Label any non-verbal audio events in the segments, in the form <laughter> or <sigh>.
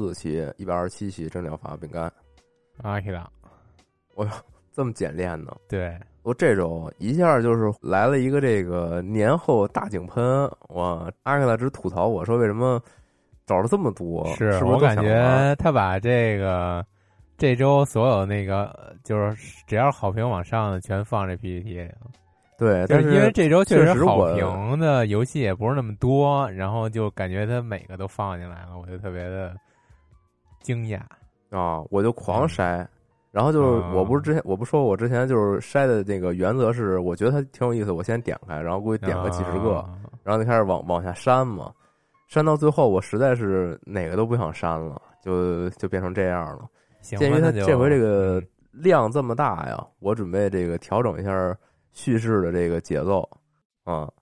四期一百二十七期正疗法饼干。阿基拉，我哟，这么简练呢？对，我这周一下就是来了一个这个年后大井喷，我！阿克拉直吐槽我说为什么找了这么多？是我感觉他把这个这周所有那个就是只要是好评往上的全放这 PPT 里了。对，但就是因为这周确实好评的游戏也不是那么多，然后就感觉他每个都放进来了，我就特别的惊讶。啊，我就狂筛，然后就是啊。我不是之前我不说我之前就是筛的那个原则是，我觉得它挺有意思，我先点开，然后估计点个几十个，啊然后就开始往往下删嘛，删到最后我实在是哪个都不想删了，就就变成这样了。鉴于它这回这个嗯。量这么大呀，我准备这个调整一下叙事的这个节奏啊，嗯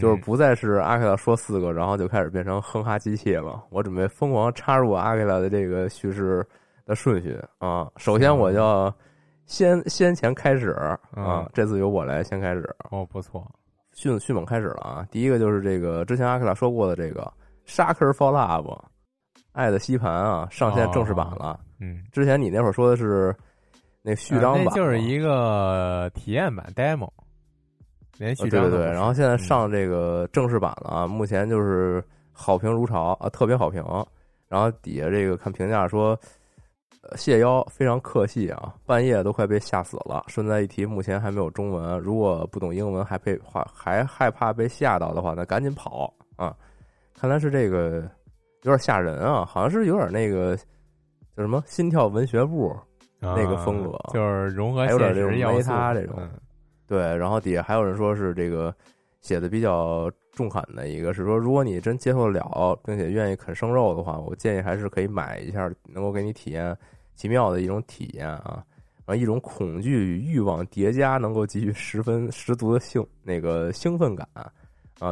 就是不再是阿克拉说四个，然后就开始变成哼哈机器了。我准备疯狂插入阿克拉的这个叙事的顺序啊。首先我就要先先前开始啊嗯，这次由我来先开始，哦不错，迅迅猛开始了啊！第一个就是这个之前阿克拉说过的这个《沙克 for Love》爱的吸盘啊，上线正式版了。嗯，之前你那会儿说的是那序章版嘛、呃那就是一个体验版 demo，连呃序章都不是对对对，然后现在嗯上这个正式版了啊，目前就是好评如潮啊，特别好评。然后底下这个看评价说，呃谢邀非常客气啊，半夜都快被吓死了。顺带一提，目前还没有中文，如果不懂英文还被话还害怕被吓到的话，那赶紧跑啊！看来是这个有点吓人啊，好像是有点那个叫什么心跳文学部那个风格啊就是融合还有点现这种梅实要素他这种嗯对，然后底下还有人说是这个写的比较中肯的一个是说，如果你真接受得了，并且愿意啃生肉的话，我建议还是可以买一下，能够给你体验奇妙的一种体验啊，然后一种恐惧与欲望叠加，能够给予十分十足的兴那个兴奋感啊。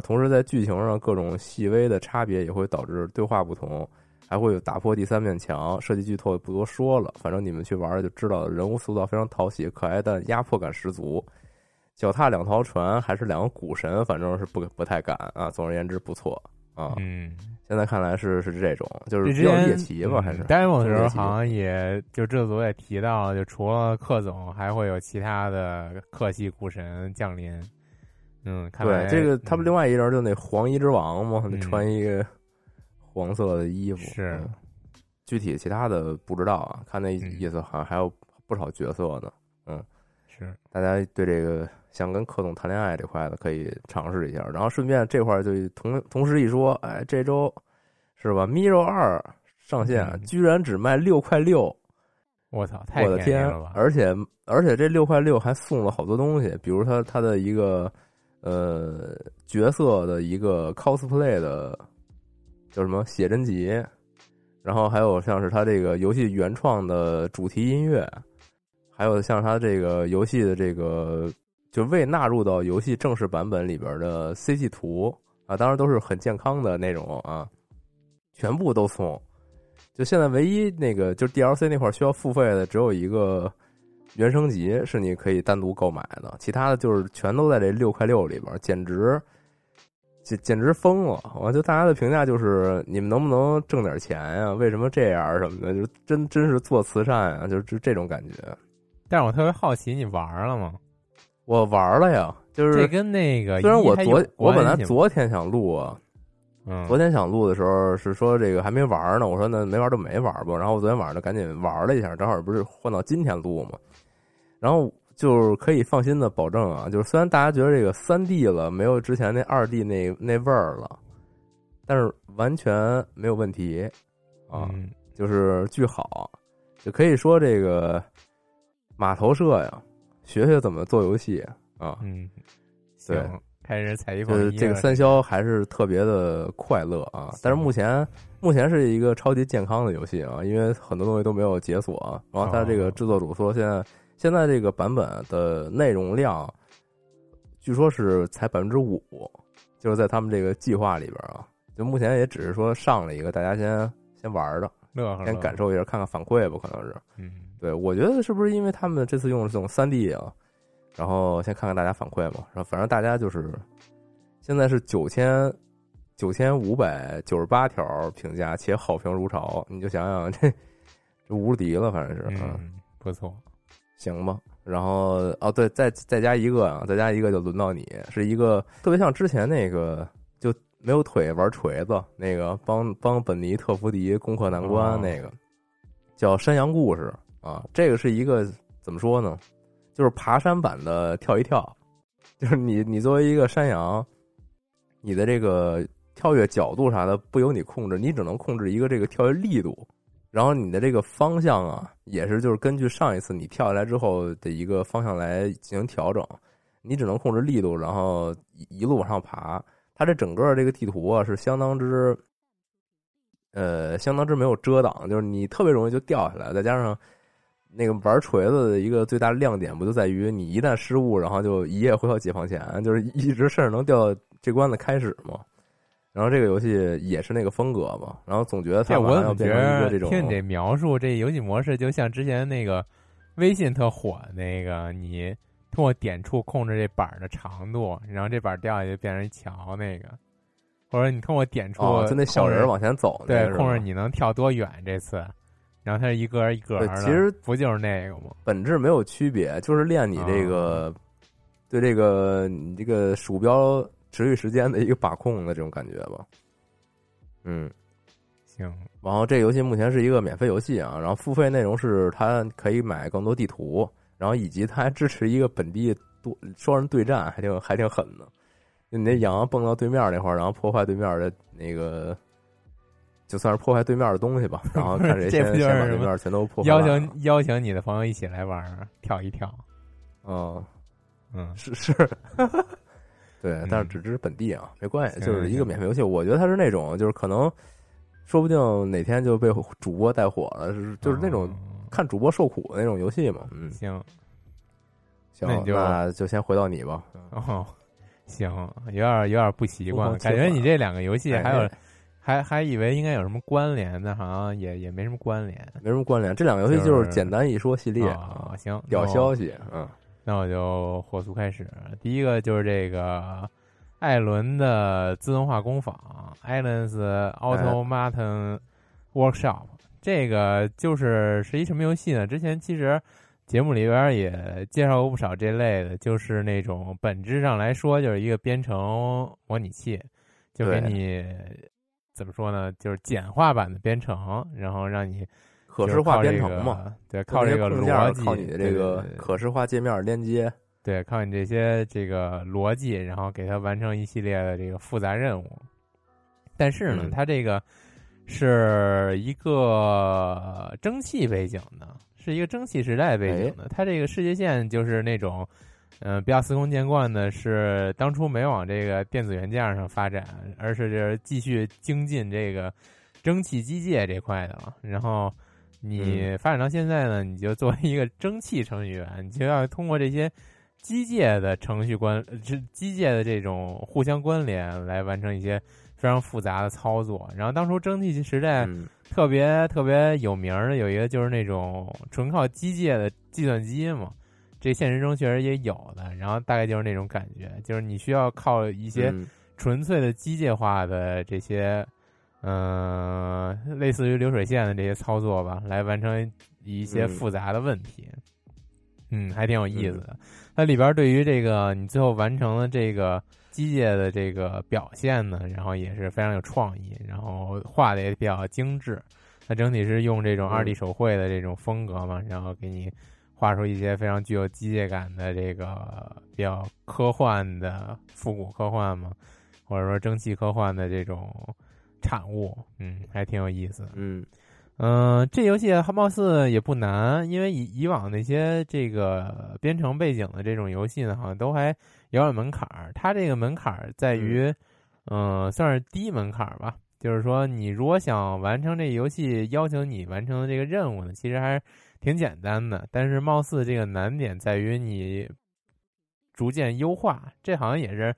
同时在剧情上各种细微的差别也会导致对话不同，还会有打破第三面墙。设计剧透不多说了，反正你们去玩就知道。人物塑造非常讨喜，可爱但压迫感十足。脚踏两条船，还是两个股神，反正是不不太敢啊。总而言之，不错啊。嗯，现在看来是是这种，就是比较猎奇吧，还是嗯 demo 的时候好像也就制作组也提到，就除了克总，还会有其他的克系股神降临。嗯，看来对这个，他们另外外一人就那黄衣之王嘛，嗯穿一个黄色的衣服。是嗯具体其他的不知道啊，看那嗯意思好像还有不少角色呢。嗯是大家对这个想跟柯总谈恋爱这块的可以尝试一下，然后顺便这块儿就同同时一说，哎，这周是吧？Miro 二上线，嗯居然只卖六块六，我操，太我的天！而且而且这六块六还送了好多东西，比如他他的一个呃角色的一个 cosplay 的叫什么写真集，然后还有像是他这个游戏原创的主题音乐，还有像他这个游戏的这个就未纳入到游戏正式版本里边的 CG 图啊，当然都是很健康的那种啊，全部都送。就现在唯一那个就是 DLC 那块需要付费的，只有一个原升级是你可以单独购买的，其他的就是全都在这六块六里边，简直简简直疯了！我就大家的评价就是你们能不能挣点钱呀、为什么这样什么的？就真真是做慈善啊，就是这种感觉。但是我特别好奇，你玩了吗？我玩了呀，就是这跟那个虽然我昨我本来昨天想录啊，嗯，昨天想录的时候是说这个还没玩呢，我说那没玩就没玩吧。然后我昨天晚上就赶紧玩了一下，正好不是换到今天录嘛。然后就是可以放心的保证啊，就是虽然大家觉得这个三 D 了没有之前那二 D 那那味儿了，但是完全没有问题啊，嗯就是巨好，就可以说这个码头社呀，学学怎么做游戏啊。嗯，对，开始采一就是捧一了这个。三消还是特别的快乐啊，但是目前目前是一个超级健康的游戏啊，因为很多东西都没有解锁，然后他这个制作组说现在现在这个版本的内容量，据说是才百分之五，就是在他们这个计划里边啊，就目前也只是说上了一个，大家先先玩的，先感，受一下，看看反馈吧，可能是。嗯，对，我觉得是不是因为他们这次用的这种三 D 啊，然后先看看大家反馈嘛，然后反正大家就是现在是九千九千五百九十八条评价，且好评如潮，你就想想这这无敌了，反正是，嗯，嗯，不错，行吧。然后哦，对，再再加一个啊，再加一个就轮到你，是一个特别像之前那个就没有腿玩锤子那个帮帮本尼特福迪攻克难关哦那个，叫山羊故事啊。这个是一个怎么说呢？就是爬山版的跳一跳，就是你你作为一个山羊，你的这个跳跃角度啥的不由你控制，你只能控制一个这个跳跃力度。然后你的这个方向啊，也是就是根据上一次你跳下来之后的一个方向来进行调整，你只能控制力度，然后一路往上爬。它这整个这个地图啊是相当之，呃，相当之没有遮挡，就是你特别容易就掉下来。再加上那个玩锤子的一个最大的亮点，不就在于你一旦失误，然后就一夜回到解放前，就是一直甚至能掉到这关的开始嘛。然后这个游戏也是那个风格嘛，然后总觉得它这我怎么听你这描述，这游戏模式就像之前那个微信特火那个，你通过点触控制这板儿的长度，然后这板儿掉下去变成一桥那个，或者你通过点触哦，就那小人往前走那对个控制你能跳多远这次，然后它是一格儿一格儿的，对其实不就是那个吗？本质没有区别，就是练你这个、对这个你这个鼠标持续时间的一个把控的这种感觉吧。嗯，行，然后这游戏目前是一个免费游戏啊，然后付费内容是它可以买更多地图，然后以及它还支持一个本地多双人对战，还挺还挺狠的。你那羊蹦到对面那块儿，然后破坏对面的那个，就算是破坏对面的东西吧，<laughs> 然后看谁先先把对面全都破坏邀。请邀请你的朋友一起来玩，跳一跳，嗯，嗯，是是，<laughs> 对，但是嗯只支持本地啊，没关系，就是一个免费游戏。我觉得它是那种，就是可能，说不定哪天就被主播带火了，是就是那种哦看主播受苦的那种游戏嘛。嗯，行行那，就那就先回到你吧。哦，行，有点有点不习惯，感觉你这两个游戏还有哎还还以为应该有什么关联的，好像也也没什么关联。没什么关联，这两个游戏就是简单一说系列啊，行，屌消息，嗯，那我就火速开始。第一个就是这个艾伦的自动化工坊 （Allen's Automaton Workshop），这个就是是一什么游戏呢？之前其实节目里边也介绍过不少这类的，就是那种本质上来说就是一个编程模拟器，就给你怎么说呢？就是简化版的编程，然后让你可视化编程嘛，对，靠这个逻辑，靠你的这个可视化界面连接，对，靠你这些这个逻辑，然后给它完成一系列的这个复杂任务。但是呢，嗯它这个是一个蒸汽背景的，是一个蒸汽时代背景的。它这个世界线就是那种，嗯、比较司空见惯的是，当初没往这个电子元件上发展，而是就是继续精进这个蒸汽机械这块的了。然后你发展到现在呢，你就作为一个蒸汽程序员，你就要通过这些机械的程序关，呃这机械的这种互相关联来完成一些非常复杂的操作。然后当初蒸汽时代嗯，特别特别有名儿的有一个就是那种纯靠机械的计算机嘛，这现实中确实也有的。然后大概就是那种感觉，就是你需要靠一些嗯纯粹的机械化的这些，嗯、类似于流水线的这些操作吧，来完成一些嗯复杂的问题。嗯，还挺有意思的。它里边对于这个你最后完成了这个机械的这个表现呢，然后也是非常有创意，然后画的也比较精致。它整体是用这种二 D 手绘的这种风格嘛，然后给你画出一些非常具有机械感的这个比较科幻的复古科幻嘛，或者说蒸汽科幻的这种产物。嗯，还挺有意思。嗯。嗯，这游戏貌似也不难，因为以以往那些这个编程背景的这种游戏呢，好像都还有点门槛儿。它这个门槛儿在于，嗯，算是低门槛儿吧。就是说，你如果想完成这游戏要求你完成的这个任务呢，其实还是挺简单的。但是，貌似这个难点在于你逐渐优化，这好像也是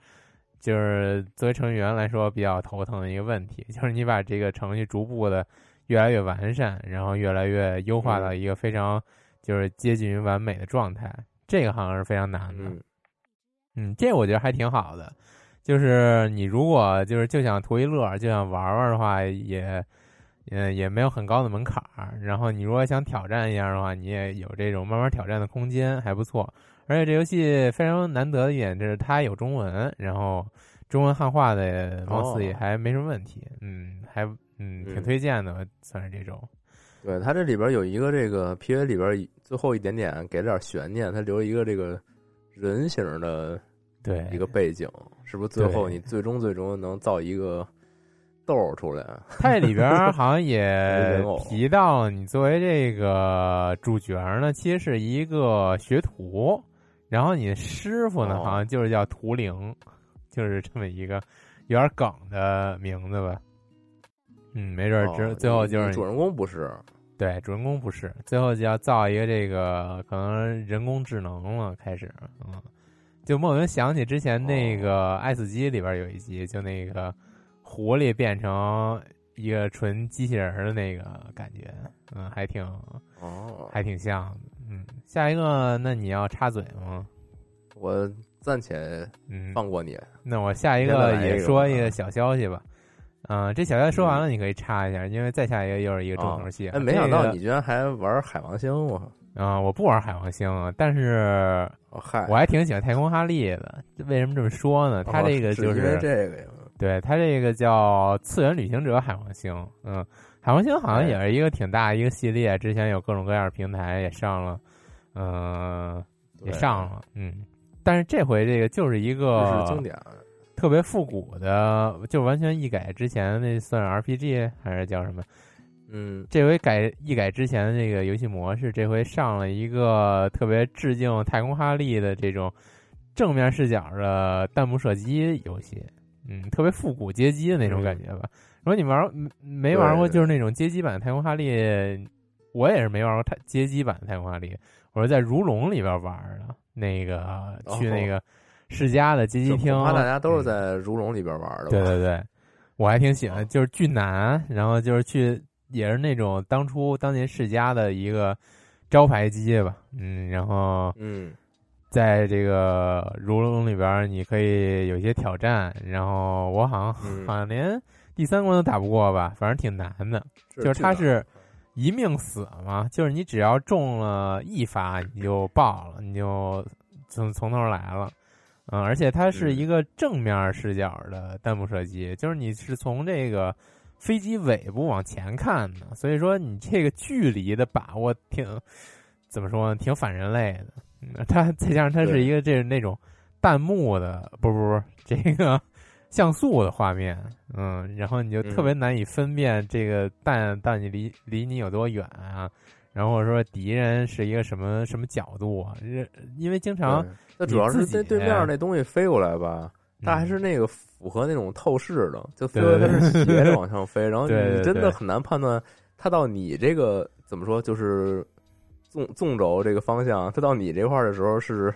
就是作为程序员来说比较头疼的一个问题，就是你把这个程序逐步的。越来越完善，然后越来越优化到一个非常就是接近于完美的状态，这个好像是非常难的。嗯，这我觉得还挺好的。就是你如果就是就想图一乐，就想玩玩的话，也嗯也没有很高的门槛儿。然后你如果想挑战一下的话，你也有这种慢慢挑战的空间，还不错。而且这游戏非常难得的一点就是它有中文，然后中文汉化的貌似也还没什么问题。嗯，还。嗯，挺推荐的，算是这种。对，它这里边有一个这个 PV 里边最后一点点给了点悬念，它留一个这个人形的对一个背景，是不是？最后你最终最终能造一个豆出来？<laughs> 它这里边好像也 <laughs> 提到，你作为这个主角呢，其实是一个学徒，然后你的师傅呢，好像就是叫图灵，就是这么一个有点梗的名字吧。嗯，没准儿，之最后就是主人公不是，对，主人公不是，最后就要造一个这个可能人工智能了，开始，嗯，就莫名想起之前那个《爱死机》里边有一集，就那个狐狸变成一个纯机器人的那个感觉，嗯，还挺，哦，还挺像的，嗯，下一个，那你要插嘴吗？我暂且放过你，那我下一个也说一个小消息吧。嗯，这小消息说完了，你可以插一下，因为再下一个又是一个重头戏。哎，没想到你居然还玩海王星，我啊，我不玩海王星，但是嗨，我还挺喜欢太空哈利的。为什么这么说呢？他这个就是这个呀，对他这个叫次元旅行者海王星。嗯，海王星好像也是一个挺大一个系列，之前有各种各样的平台也上了，嗯，也上了，嗯，但是这回这个就是一个经典。特别复古的，就完全一改之前那算 RPG 还是叫什么？嗯，这回改一改之前的那个游戏模式，这回上了一个特别致敬太空哈利的这种正面视角的弹幕射击游戏。嗯，特别复古街机的那种感觉吧。如果你玩没玩过，就是那种街机版太空哈利，我也是没玩过太街机版的太空哈利，我是在如龙里边玩的，那个去那个。世嘉的街机厅，大家都是在如龙里边玩的。对对对，我还挺喜欢，就是巨难，然后就是去也是那种当初当年世嘉的一个招牌机吧，嗯，然后嗯，在这个如龙里边，你可以有一些挑战，然后我好像好像连第三关都打不过吧，反正挺难的，就是它是一命死嘛，就是你只要中了一发你就爆了，你就从从头来了。嗯，而且它是一个正面视角的弹幕射击，就是你是从这个飞机尾部往前看的，所以说你这个距离的把握挺怎么说呢？挺反人类的。它再加上它是一个这那种弹幕的，不不不，这个像素的画面，嗯，然后你就特别难以分辨这个弹弹你离离你有多远啊。然后说敌人是一个什么什么角度啊？因为经常那主要是那对面那东西飞过来吧，它还是那个符合那种透视的，就飞它是斜着往上飞，然后你真的很难判断它到你这个怎么说，就是纵纵轴这个方向，它到你这块的时候是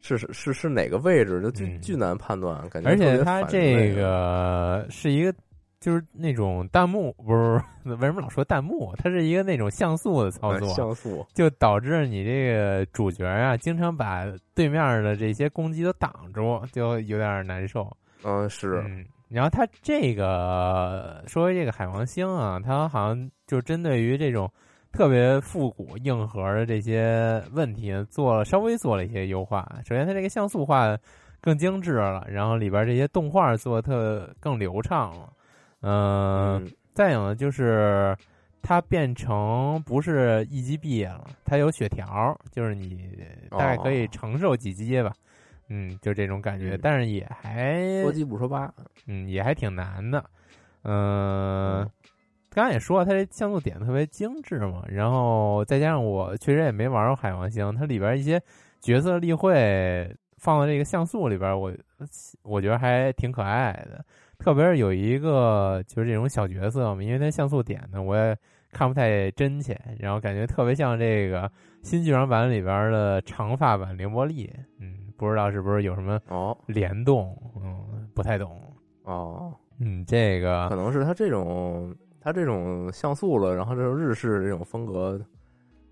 是是是哪个位置，就巨巨难判断，感觉而且它这个是一个。就是那种弹幕，不是 <laughs> 为什么老说弹幕？它是一个那种像素的操作，像素就导致你这个主角啊，经常把对面的这些攻击都挡住，就有点难受。嗯，是。然后它这个说这个海王星啊，它好像就针对于这种特别复古硬核的这些问题做了稍微做了一些优化。首先，它这个像素化更精致了，然后里边这些动画做的特更流畅了。嗯，再有呢，就是它变成不是一击毙了，它有血条，就是你大概可以承受几击吧。嗯，就这种感觉，但是也还说鸡不说八，嗯，也还挺难的。嗯，刚才也说了，它这像素点特别精致嘛，然后再加上我确实也没玩过海王星，它里边一些角色例会放到这个像素里边，我我觉得还挺可爱的。特别是有一个就是这种小角色嘛，因为它像素点呢，我也看不太真切，然后感觉特别像这个新剧场版里边的长发版凌波丽，嗯。不知道是不是有什么哦联动？嗯，不太懂哦。嗯，这个可能是它这种他这种像素了，然后这种日式这种风格，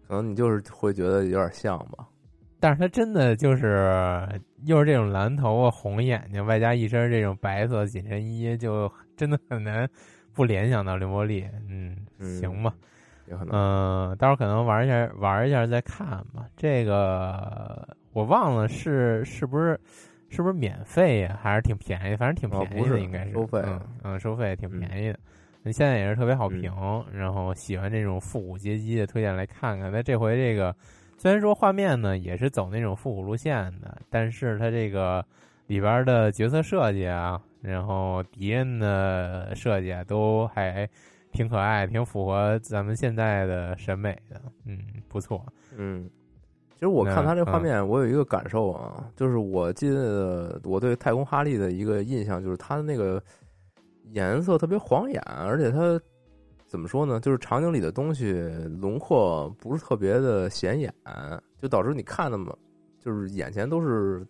可能你就是会觉得有点像吧。但是它真的就是又是这种蓝头发、红眼睛，外加一身这种白色紧身衣，就真的很难不联想到刘波利。嗯，行吧，有可能。嗯，待会儿可能玩一下，玩一下再看吧。这个。我忘了是是不是是不是免费呀，还是挺便宜，反正挺便宜的，应该是收费。嗯，收费挺便宜的。那现在也是特别好评，然后喜欢这种复古街机的，推荐来看看。那这回这个虽然说画面呢也是走那种复古路线的，但是它这个里边的角色设计啊，然后敌人的设计啊，都还挺可爱，挺符合咱们现在的审美的。嗯，不错。嗯。其实我看他这画面，我有一个感受啊，就是我记得我对太空哈利的一个印象，就是他的那个颜色特别晃眼，而且它怎么说呢？就是场景里的东西轮廓不是特别的显眼，就导致你看的嘛，就是眼前都是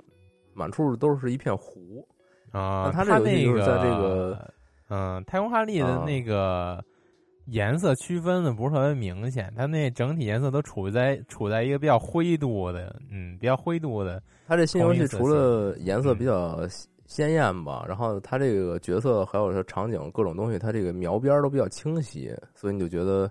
满处都是一片湖啊。它这个就是在这个嗯，太空哈利的那个。颜色区分的不是特别明显，它那整体颜色都处在处在一个比较灰度的，嗯，比较灰度的。它这新游戏除了颜色比较鲜艳吧，然后它这个角色还有说场景各种东西，它这个描边都比较清晰，所以你就觉得。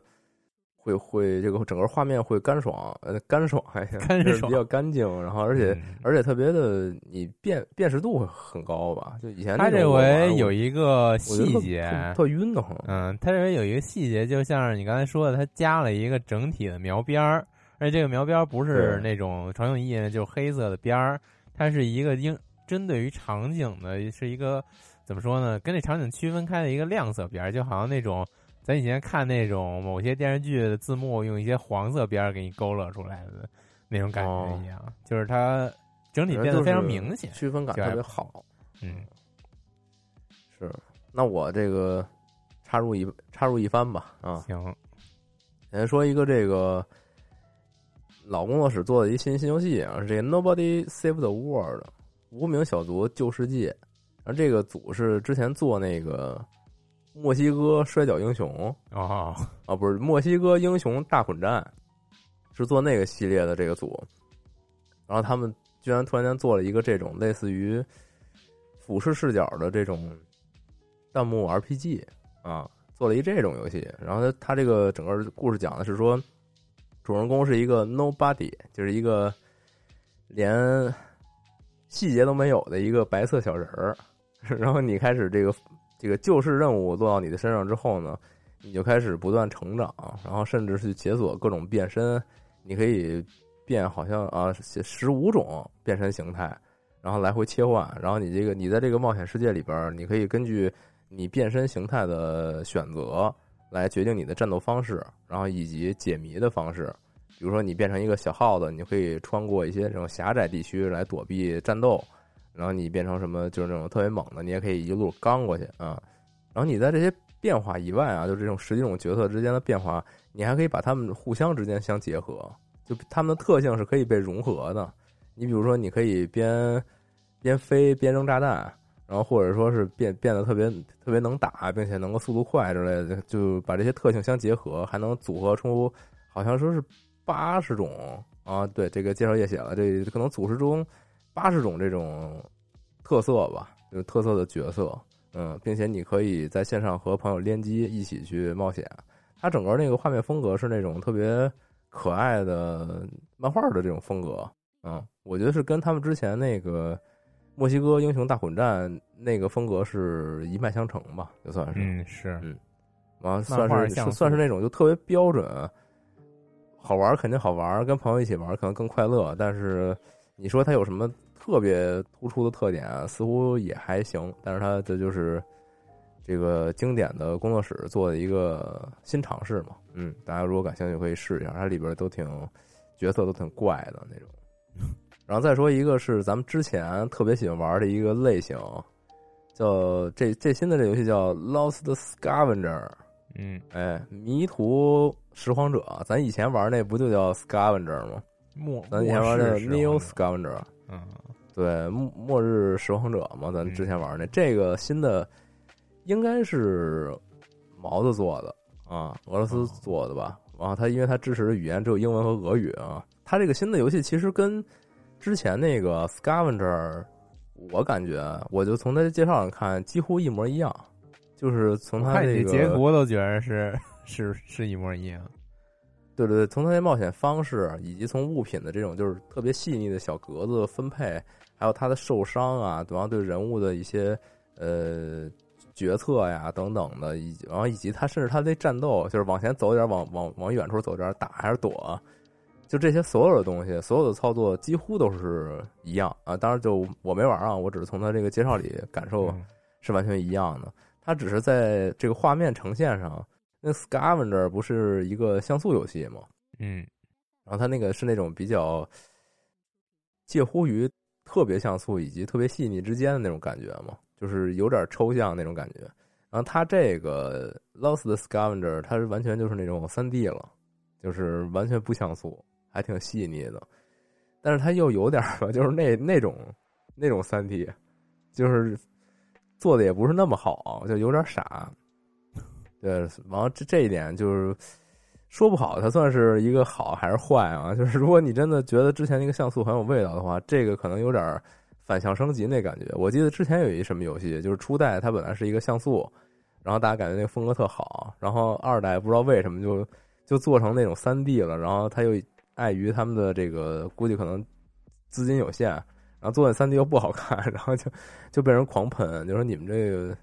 会会这个整个画面会干爽，呃，干爽还行，就是比较干净，然后而且而且特别的，你辨辨识度会很高吧？就以前他这回有一个细节特晕的慌，嗯，他这回有一个细节，就像是你刚才说的，他加了一个整体的描边儿，而且这个描边不是那种传统意义就是黑色的边儿，它是一个应针对于场景的，是一个怎么说呢？跟这场景区分开的一个亮色边儿，就好像那种。咱以前看那种某些电视剧的字幕，用一些黄色边儿给你勾勒出来的那种感觉一样，就是它整体变得非常明显，区分感特别好。嗯，是。那我这个插入一插入一番吧。啊，行。先说一个这个老工作室做的一新新游戏啊，是这个 Nobody Save the World 无名小卒救世界。然后这个组是之前做那个。墨西哥摔跤英雄啊 <laughs> 啊，不是墨西哥英雄大混战，是做那个系列的这个组，然后他们居然突然间做了一个这种类似于俯视视角的这种弹幕 RPG 啊，做了一这种游戏。然后他他这个整个故事讲的是说，主人公是一个 Nobody，就是一个连细节都没有的一个白色小人儿，<laughs> 然后你开始这个。这个救世任务落到你的身上之后呢，你就开始不断成长，然后甚至去解锁各种变身，你可以变好像啊十五种变身形态，然后来回切换，然后你这个你在这个冒险世界里边，你可以根据你变身形态的选择来决定你的战斗方式，然后以及解谜的方式。比如说你变成一个小耗子，你可以穿过一些这种狭窄地区来躲避战斗。然后你变成什么，就是那种特别猛的，你也可以一路刚过去啊。然后你在这些变化以外啊，就这种十几种角色之间的变化，你还可以把他们互相之间相结合，就他们的特性是可以被融合的。你比如说，你可以边边飞边扔炸弹，然后或者说是变变得特别特别能打，并且能够速度快之类的，就把这些特性相结合，还能组合出好像说是八十种啊。对，这个介绍页写了，这可能组织中。八十种这种特色吧，就是特色的角色，嗯，并且你可以在线上和朋友联机一起去冒险。它整个那个画面风格是那种特别可爱的漫画的这种风格，嗯，我觉得是跟他们之前那个墨西哥英雄大混战那个风格是一脉相承吧，就算是，嗯，是，嗯，完了算是算是那种就特别标准，好玩肯定好玩，跟朋友一起玩可能更快乐，但是你说它有什么特别突出的特点，似乎也还行，但是它这就是。这个经典的工作室做的一个新尝试嘛，嗯，大家如果感兴趣可以试一下，它里边都挺角色都挺怪的那种。<laughs> 然后再说一个是咱们之前特别喜欢玩的一个类型，叫这这新的这游戏叫 Lost Scavenger，嗯，哎，迷途拾荒者，咱以前玩那不就叫 Scavenger 吗？末，咱以前玩的 Neo Scavenger，嗯，对，末末日拾荒者嘛，咱之前玩那这个新的。应该是毛子做的啊，俄罗斯做的吧。然后他因为他支持的语言只有英文和俄语啊。他这个新的游戏其实跟之前那个 Scavenger，我感觉我就从他介绍上看几乎一模一样，就是从他这个截图都觉得是是是一模一样。对对对，从他那冒险方式以及从物品的这种就是特别细腻的小格子分配，还有他的受伤啊，然后对人物的一些呃。决策呀，等等的，以然后以及他甚至他那战斗，就是往前走点，往往往远处走点，打还是躲，就这些所有的东西，所有的操作几乎都是一样啊。当然，就我没玩啊，我只是从他这个介绍里感受是完全一样的。他只是在这个画面呈现上，那 Scavenger 不是一个像素游戏吗？嗯，然后它那个是那种比较介乎于特别像素以及特别细腻之间的那种感觉嘛。就是有点抽象那种感觉，然后它这个 Lost Scavenger 它是完全就是那种三 D 了，就是完全不像素，还挺细腻的，但是它又有点吧，就是那那种那种三 D，就是做的也不是那么好，就有点傻。对，完了这这一点就是说不好，它算是一个好还是坏啊？<laughs> 就是如果你真的觉得之前那个像素很有味道的话，这个可能有点。反向升级那感觉，我记得之前有一什么游戏，就是初代它本来是一个像素，然后大家感觉那个风格特好，然后二代不知道为什么就就做成那种三 D 了，然后他又碍于他们的这个估计可能资金有限，然后做那三 D 又不好看，<laughs> 然后就就被人狂喷，就说你们这个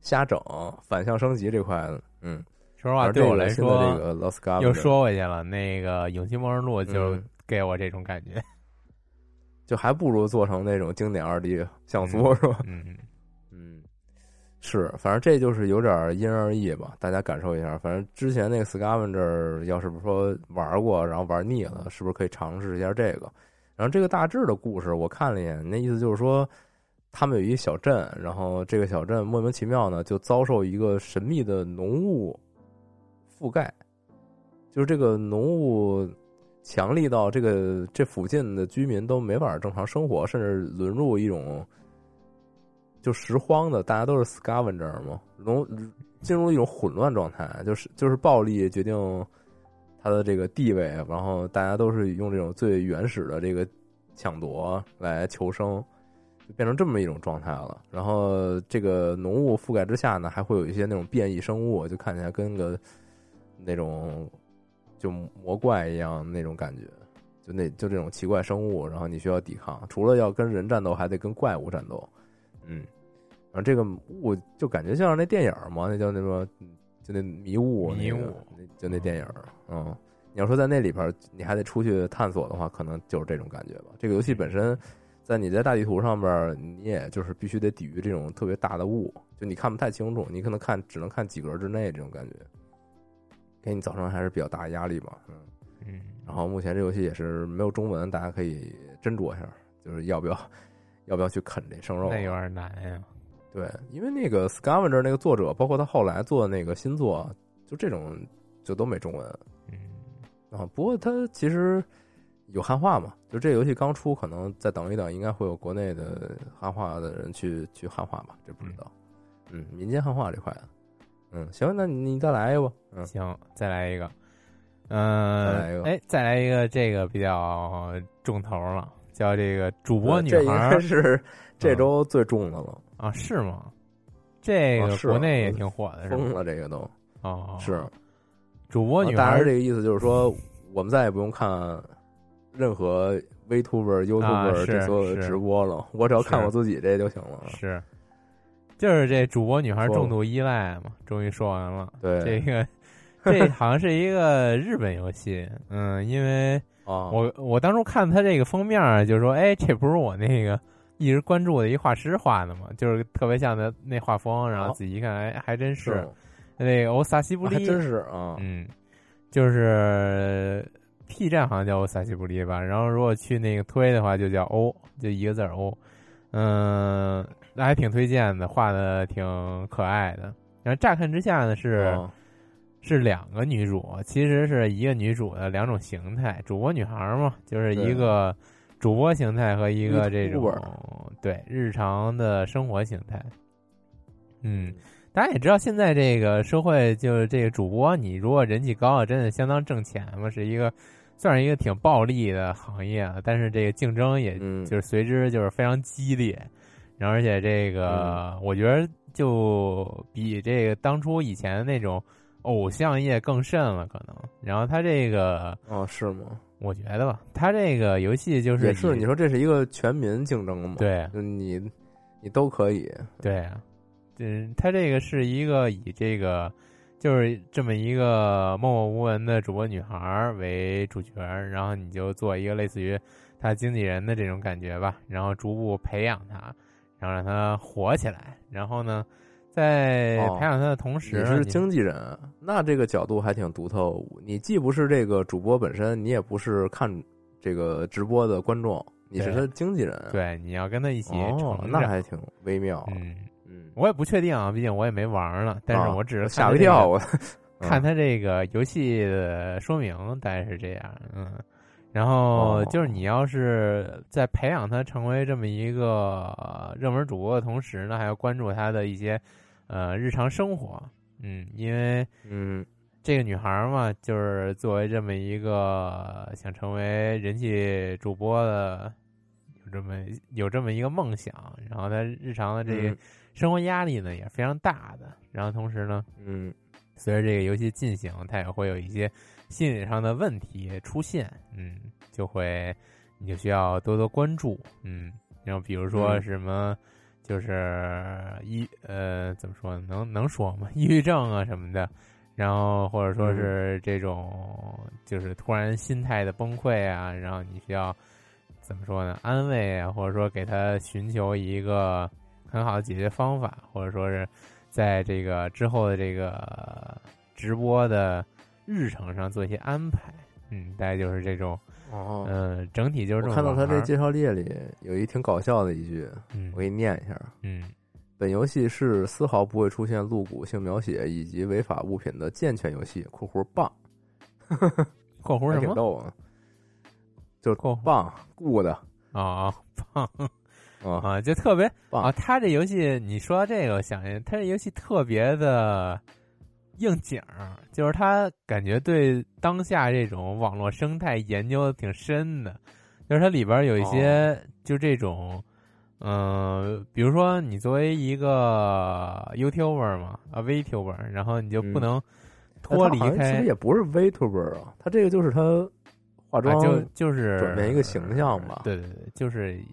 瞎整，反向升级这块，嗯，说实话对我来说，这个 Lost 又说回去了，那个《永劫末日录》就给我这种感觉。就还不如做成那种经典二 D 像素是吧？嗯 <laughs> 嗯，是，反正这就是有点因人而异吧，大家感受一下。反正之前那个 Scavenger 要是说玩过，然后玩腻了，是不是可以尝试一下这个？然后这个大致的故事我看了一眼，那意思就是说，他们有一个小镇，然后这个小镇莫名其妙呢就遭受一个神秘的浓雾覆盖，就是这个浓雾。强力到这个这附近的居民都没法正常生活，甚至沦入一种就拾荒的，大家都是 scavenger 嘛，浓进入一种混乱状态，就是就是暴力决定他的这个地位，然后大家都是用这种最原始的这个抢夺来求生，就变成这么一种状态了。然后这个浓雾覆盖之下呢，还会有一些那种变异生物，就看起来跟个那种。就魔怪一样那种感觉，就那就这种奇怪生物，然后你需要抵抗，除了要跟人战斗，还得跟怪物战斗。嗯，然后这个雾就感觉像那电影嘛，那叫那个就那迷雾，迷雾，就那电影。嗯，你要说在那里边你还得出去探索的话，可能就是这种感觉吧。这个游戏本身，在你在大地图上边，你也就是必须得抵御这种特别大的雾，就你看不太清楚，你可能看只能看几格之内这种感觉。给你造成还是比较大的压力吧，嗯嗯，然后目前这游戏也是没有中文，大家可以斟酌一下，就是要不要 <laughs> 要不要去啃这生肉？那有点难呀。对，因为那个 Scavenger 那个作者，包括他后来做的那个新作，就这种就都没中文。嗯啊，不过他其实有汉化嘛，就这游戏刚出，可能再等一等，应该会有国内的汉化的人去去汉化吧，这不知道。嗯，民间汉化这块。嗯，行，那你再来一个吧。嗯，行，再来一个。嗯，哎，再来一个，这个比较重头了，叫这个主播女孩。这应该是这周最重的了啊？是吗？这个国内也挺火的，疯了，这个都哦，是。主播女大孩概这个意思，就是说我们再也不用看任何 VTuber、YouTuber 这所有的直播了，我只要看我自己这就行了。是，就是这主播女孩说重度依赖嘛，终于说完了。对，这个这好像是一个日本游戏，嗯，因为啊，我我当初看它这个封面儿，就说，哎，这不是我那个一直关注的一画师画的嘛，就是特别像他那画风，然后哦。仔细一看，哎，还真是。是。那个欧萨西布利，还真是啊，嗯，就是 P 站好像叫欧萨西布利吧，然后如果去那个推的话，就叫欧，就一个字欧，嗯，那还挺推荐的，画的挺可爱的。然后乍看之下呢是。啊是两个女主，其实是一个女主的两种形态，主播女孩嘛，就是一个主播形态和一个这种对日常的生活形态。嗯，大家也知道，现在这个社会就是这个主播，你如果人气高了，真的相当挣钱嘛，是一个算是一个挺暴利的行业啊。但是这个竞争也嗯，就是随之就是非常激烈，然后而且这个、我觉得就比这个当初以前那种偶像业更甚了，可能。然后他这个，哦，是吗？我觉得吧，他这个游戏就是也是，你说这是一个全民竞争嘛？，对。就你你都可以，对啊，嗯，他这个是一个以这个就是这么一个默默无闻的主播女孩儿为主角儿，然后你就做一个类似于他经纪人的这种感觉吧，然后逐步培养她，然后让她火起来，然后呢，在哦培养他的同时呢，你是经纪人，那这个角度还挺独特。你既不是这个主播本身，你也不是看这个直播的观众，你是对他经纪人。对你要跟他一起哦那还挺微妙。嗯。嗯，我也不确定啊，毕竟我也没玩儿呢。但是啊我只是吓看它这个我一 <laughs> 跳，我看他这个游戏的说明，大概是这样，嗯。然后哦就是你要是在培养他成为这么一个呃热门主播的同时呢，还要关注他的一些呃日常生活，嗯，因为嗯。这个女孩嘛，就是作为这么一个想成为人气主播的，有这么有这么一个梦想，然后她日常的这生活压力呢也是非常大的，然后同时呢，嗯。随着这个游戏进行，她也会有一些心理上的问题出现，嗯，就会你就需要多多关注，嗯，然后比如说嗯。什么，就是抑呃怎么说呢？能能说吗？<laughs> 抑郁症啊什么的，然后或者说是这种就是突然心态的崩溃啊，然后你需要怎么说呢？安慰啊，或者说给他寻求一个很好的解决方法，或者说是在这个之后的这个直播的日程上做一些安排。嗯，大概就是这种，哦。嗯、整体就是这种我看到他这介绍列里有一挺搞笑的一句，嗯。我给你念一下：嗯。本游戏是丝毫不会出现露骨性描写以及违法物品的健全游戏（括弧棒），还括弧什么？挺逗啊，就是括弧。棒 good 啊啊棒。<laughs> 啊。啊，就特别棒。啊！他这游戏你说到这个，我想他这游戏特别的应景儿，就是他感觉对当下这种网络生态研究的挺深的，就是它里边有一些就这种。嗯、比如说你作为一个 YouTuber 嘛，啊 VTuber，然后你就不嗯。能脱离那他好像其实也不是 VTuber 啊，他这个就是他化妆啊，就就是转变一个形象吧对对对，就是以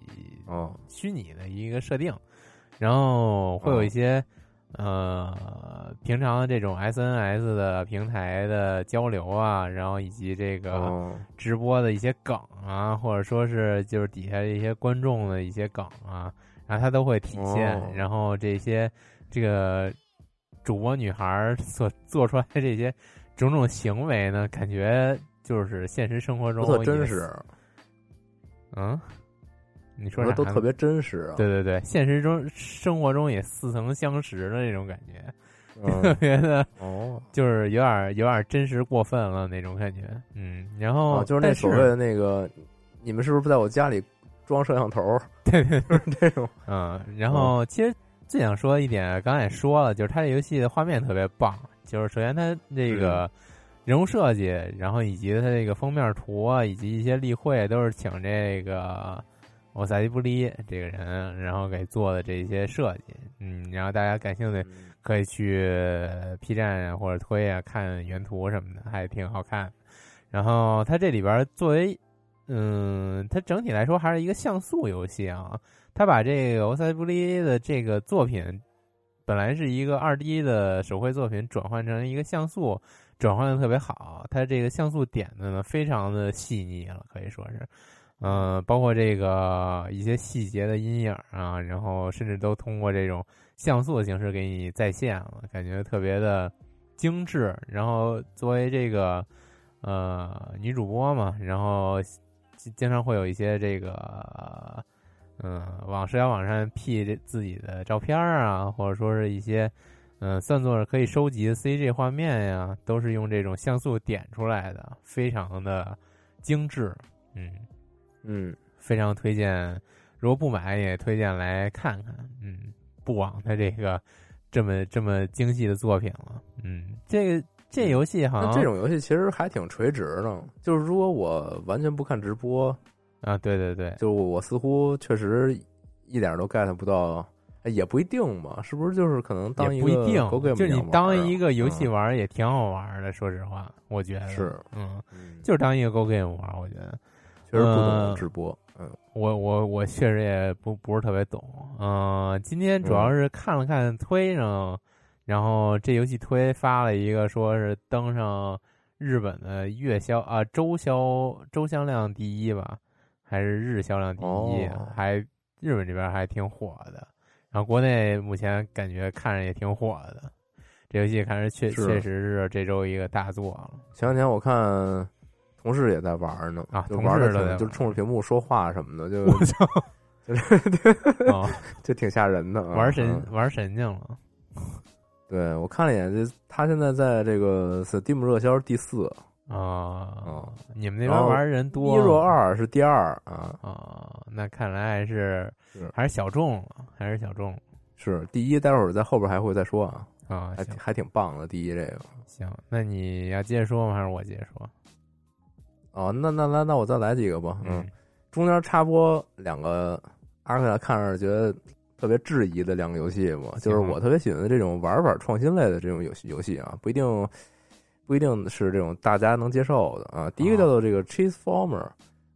哦。虚拟的一个设定，然后会有一些、呃平常的这种 SNS 的平台的交流啊，然后以及这个哦。直播的一些梗啊，或者说是就是底下的一些观众的一些梗啊，然后它都会体现，哦。然后这些这个主播女孩儿所做出来的这些种种行为呢，感觉就是现实生活中不特真也实，嗯，你说我啥都特别真实啊，对对对，现实中生活中也似曾相识的那种感觉，特嗯别的，哦就是有点有点真实过分了那种感觉。嗯，然后、哦，就是那所谓的那个，你们是不是在我家里装摄像头？<laughs> 对对就是这种嗯，然后其实最想说一点，刚才也说了，就是它这游戏的画面特别棒，就是首先它这个人物设计，然后以及它这个封面图啊，以及一些例会，都是请这个欧萨迪布利这个人，然后给做的这些设计。嗯，然后大家感兴趣可以去 P 站啊或者推啊看原图什么的，还挺好看。然后它这里边作为，嗯，它整体来说还是一个像素游戏啊。它把这个欧塞布利的这个作品，本来是一个二 D 的手绘作品，转换成一个像素，转换的特别好。它这个像素点的呢，非常的细腻了，可以说是，嗯，包括这个一些细节的阴影啊，然后甚至都通过这种像素的形式给你再现了，感觉特别的精致。然后作为这个。呃，女主播嘛，然后经常会有一些这个，嗯，往社交网上 P 自己的照片啊，或者说是一些，嗯，算作是可以收集的 CG 画面呀，都是用这种像素点出来的，非常的精致，嗯嗯，非常推荐，如果不买也推荐来看看，嗯，不枉他这个这么这么精细的作品了，嗯，这个。这游戏好像这种游戏其实还挺垂直的，就是如果我完全不看直播啊，对对对，就我似乎确实一点都 get 不到，也不一定嘛，是不是？就是可能当一个不一定，就你当一个游戏玩也挺好玩的，说实话，我觉得是，嗯，就是当一个 Go Game 玩，我觉得确实不懂直播，嗯，我我我确实也不不是特别懂，嗯，今天主要是看了看推上。然后这游戏推发了一个，说是登上日本的月销啊周销周销量第一吧，还是日销量第一？还日本这边还挺火的。然后国内目前感觉看着也挺火的。这游戏看着确确实是这周一个大作了。前两天我看同事也在玩呢啊，同事的就冲着屏幕说话什么的，就我操，就 <laughs> 挺吓人的，玩神玩神经了。对，我看了一眼，这他现在在这个 Steam 热销第四。啊你们那边玩人多，一若二是第二啊。啊，那看来还是还是小众了，还是小众。是第一，待会儿在后边还会再说啊。啊，还还挺棒的。第一这个。行，那你要接着说吗？还是我接着说？哦，那那那那我再来几个吧。嗯，中间插播两个，阿克看着觉得。特别质疑的两个游戏嘛，就是我特别喜欢的这种玩法创新类的这种游戏游戏啊，不一定不一定是这种大家能接受的啊。第一个叫做这个 Chase Former，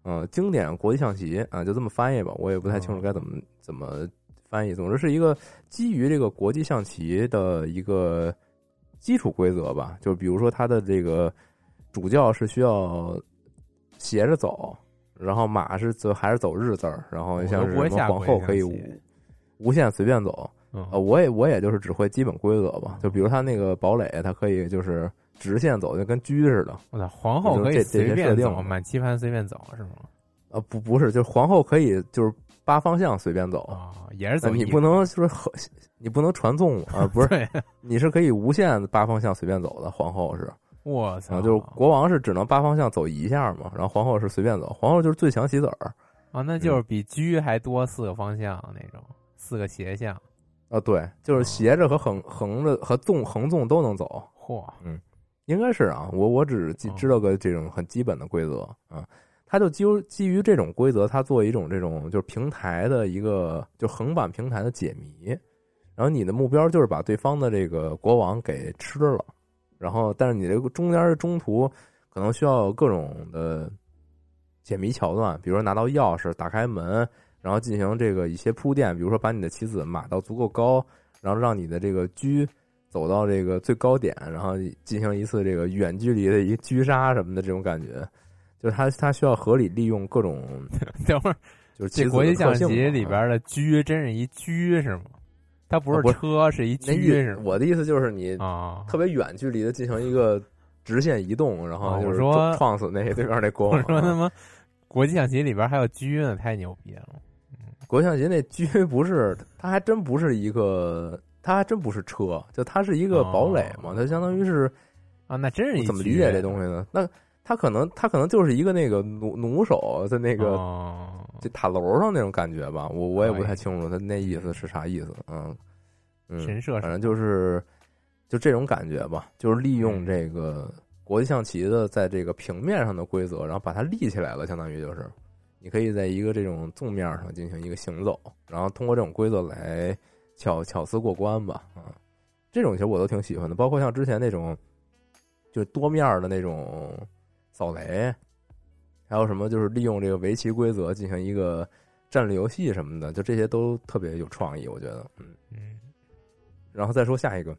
嗯，经典国际象棋啊，就这么翻译吧，我也不太清楚该怎么怎么翻译。总之是一个基于这个国际象棋的一个基础规则吧，就比如说它的这个主教是需要斜着走，然后马是走还是走日字儿，然后像什么皇后可以。无限随便走，呃，我也我也就是只会基本规则吧，就比如他那个堡垒，它可以就是直线走，就跟车似的。我操，皇后可以随便走，满棋盘随便走是吗？呃，不不是，就是皇后可以就是八方向随便走啊，也是走。你不能说和你不能传送啊，不是，<laughs> 你是可以无限八方向随便走的。皇后是，我操，就是国王是只能八方向走一下嘛，然后皇后是随便走，皇后就是最强棋子儿啊，那就是比车还多四个方向那种。四个斜向，啊，对，就是斜着和横横着和纵横纵都能走。嚯，嗯，应该是啊，我我只知道个这种很基本的规则啊，它就基基于这种规则，它做一种这种就是平台的一个就横版平台的解谜，然后你的目标就是把对方的这个国王给吃了，然后但是你这个中间中途可能需要各种的解谜桥段，比如说拿到钥匙打开门。然后进行这个一些铺垫，比如说把你的棋子码到足够高，然后让你的这个车走到这个最高点，然后进行一次这个远距离的一个狙杀什么的这种感觉，就是它它需要合理利用各种。<laughs> 等会儿，就是这国际象棋里边的车真是一车是吗？它不是车，是一车是吗？我的意思就是你啊，特别远距离的进行一个直线移动，然后就是撞死那对面那国王。我说他妈国际象棋里边还有车呢，太牛逼了！国际象棋那车不是，它还真不是一个，它还真不是车，就它是一个堡垒嘛，它相当于是啊，那真是怎么理解这东西呢？那它可能它可能就是一个那个弩弩手在那个这塔楼上那种感觉吧，我我也不太清楚他那意思是啥意思，嗯嗯，神社，反正就是就这种感觉吧，就是利用这个国际象棋的在这个平面上的规则，然后把它立起来了，相当于就是。你可以在一个这种纵面上进行一个行走，然后通过这种规则来巧巧思过关吧，啊，这种其实我都挺喜欢的，包括像之前那种就多面的那种扫雷，还有什么就是利用这个围棋规则进行一个战略游戏什么的，就这些都特别有创意，我觉得，嗯嗯，然后再说下一个，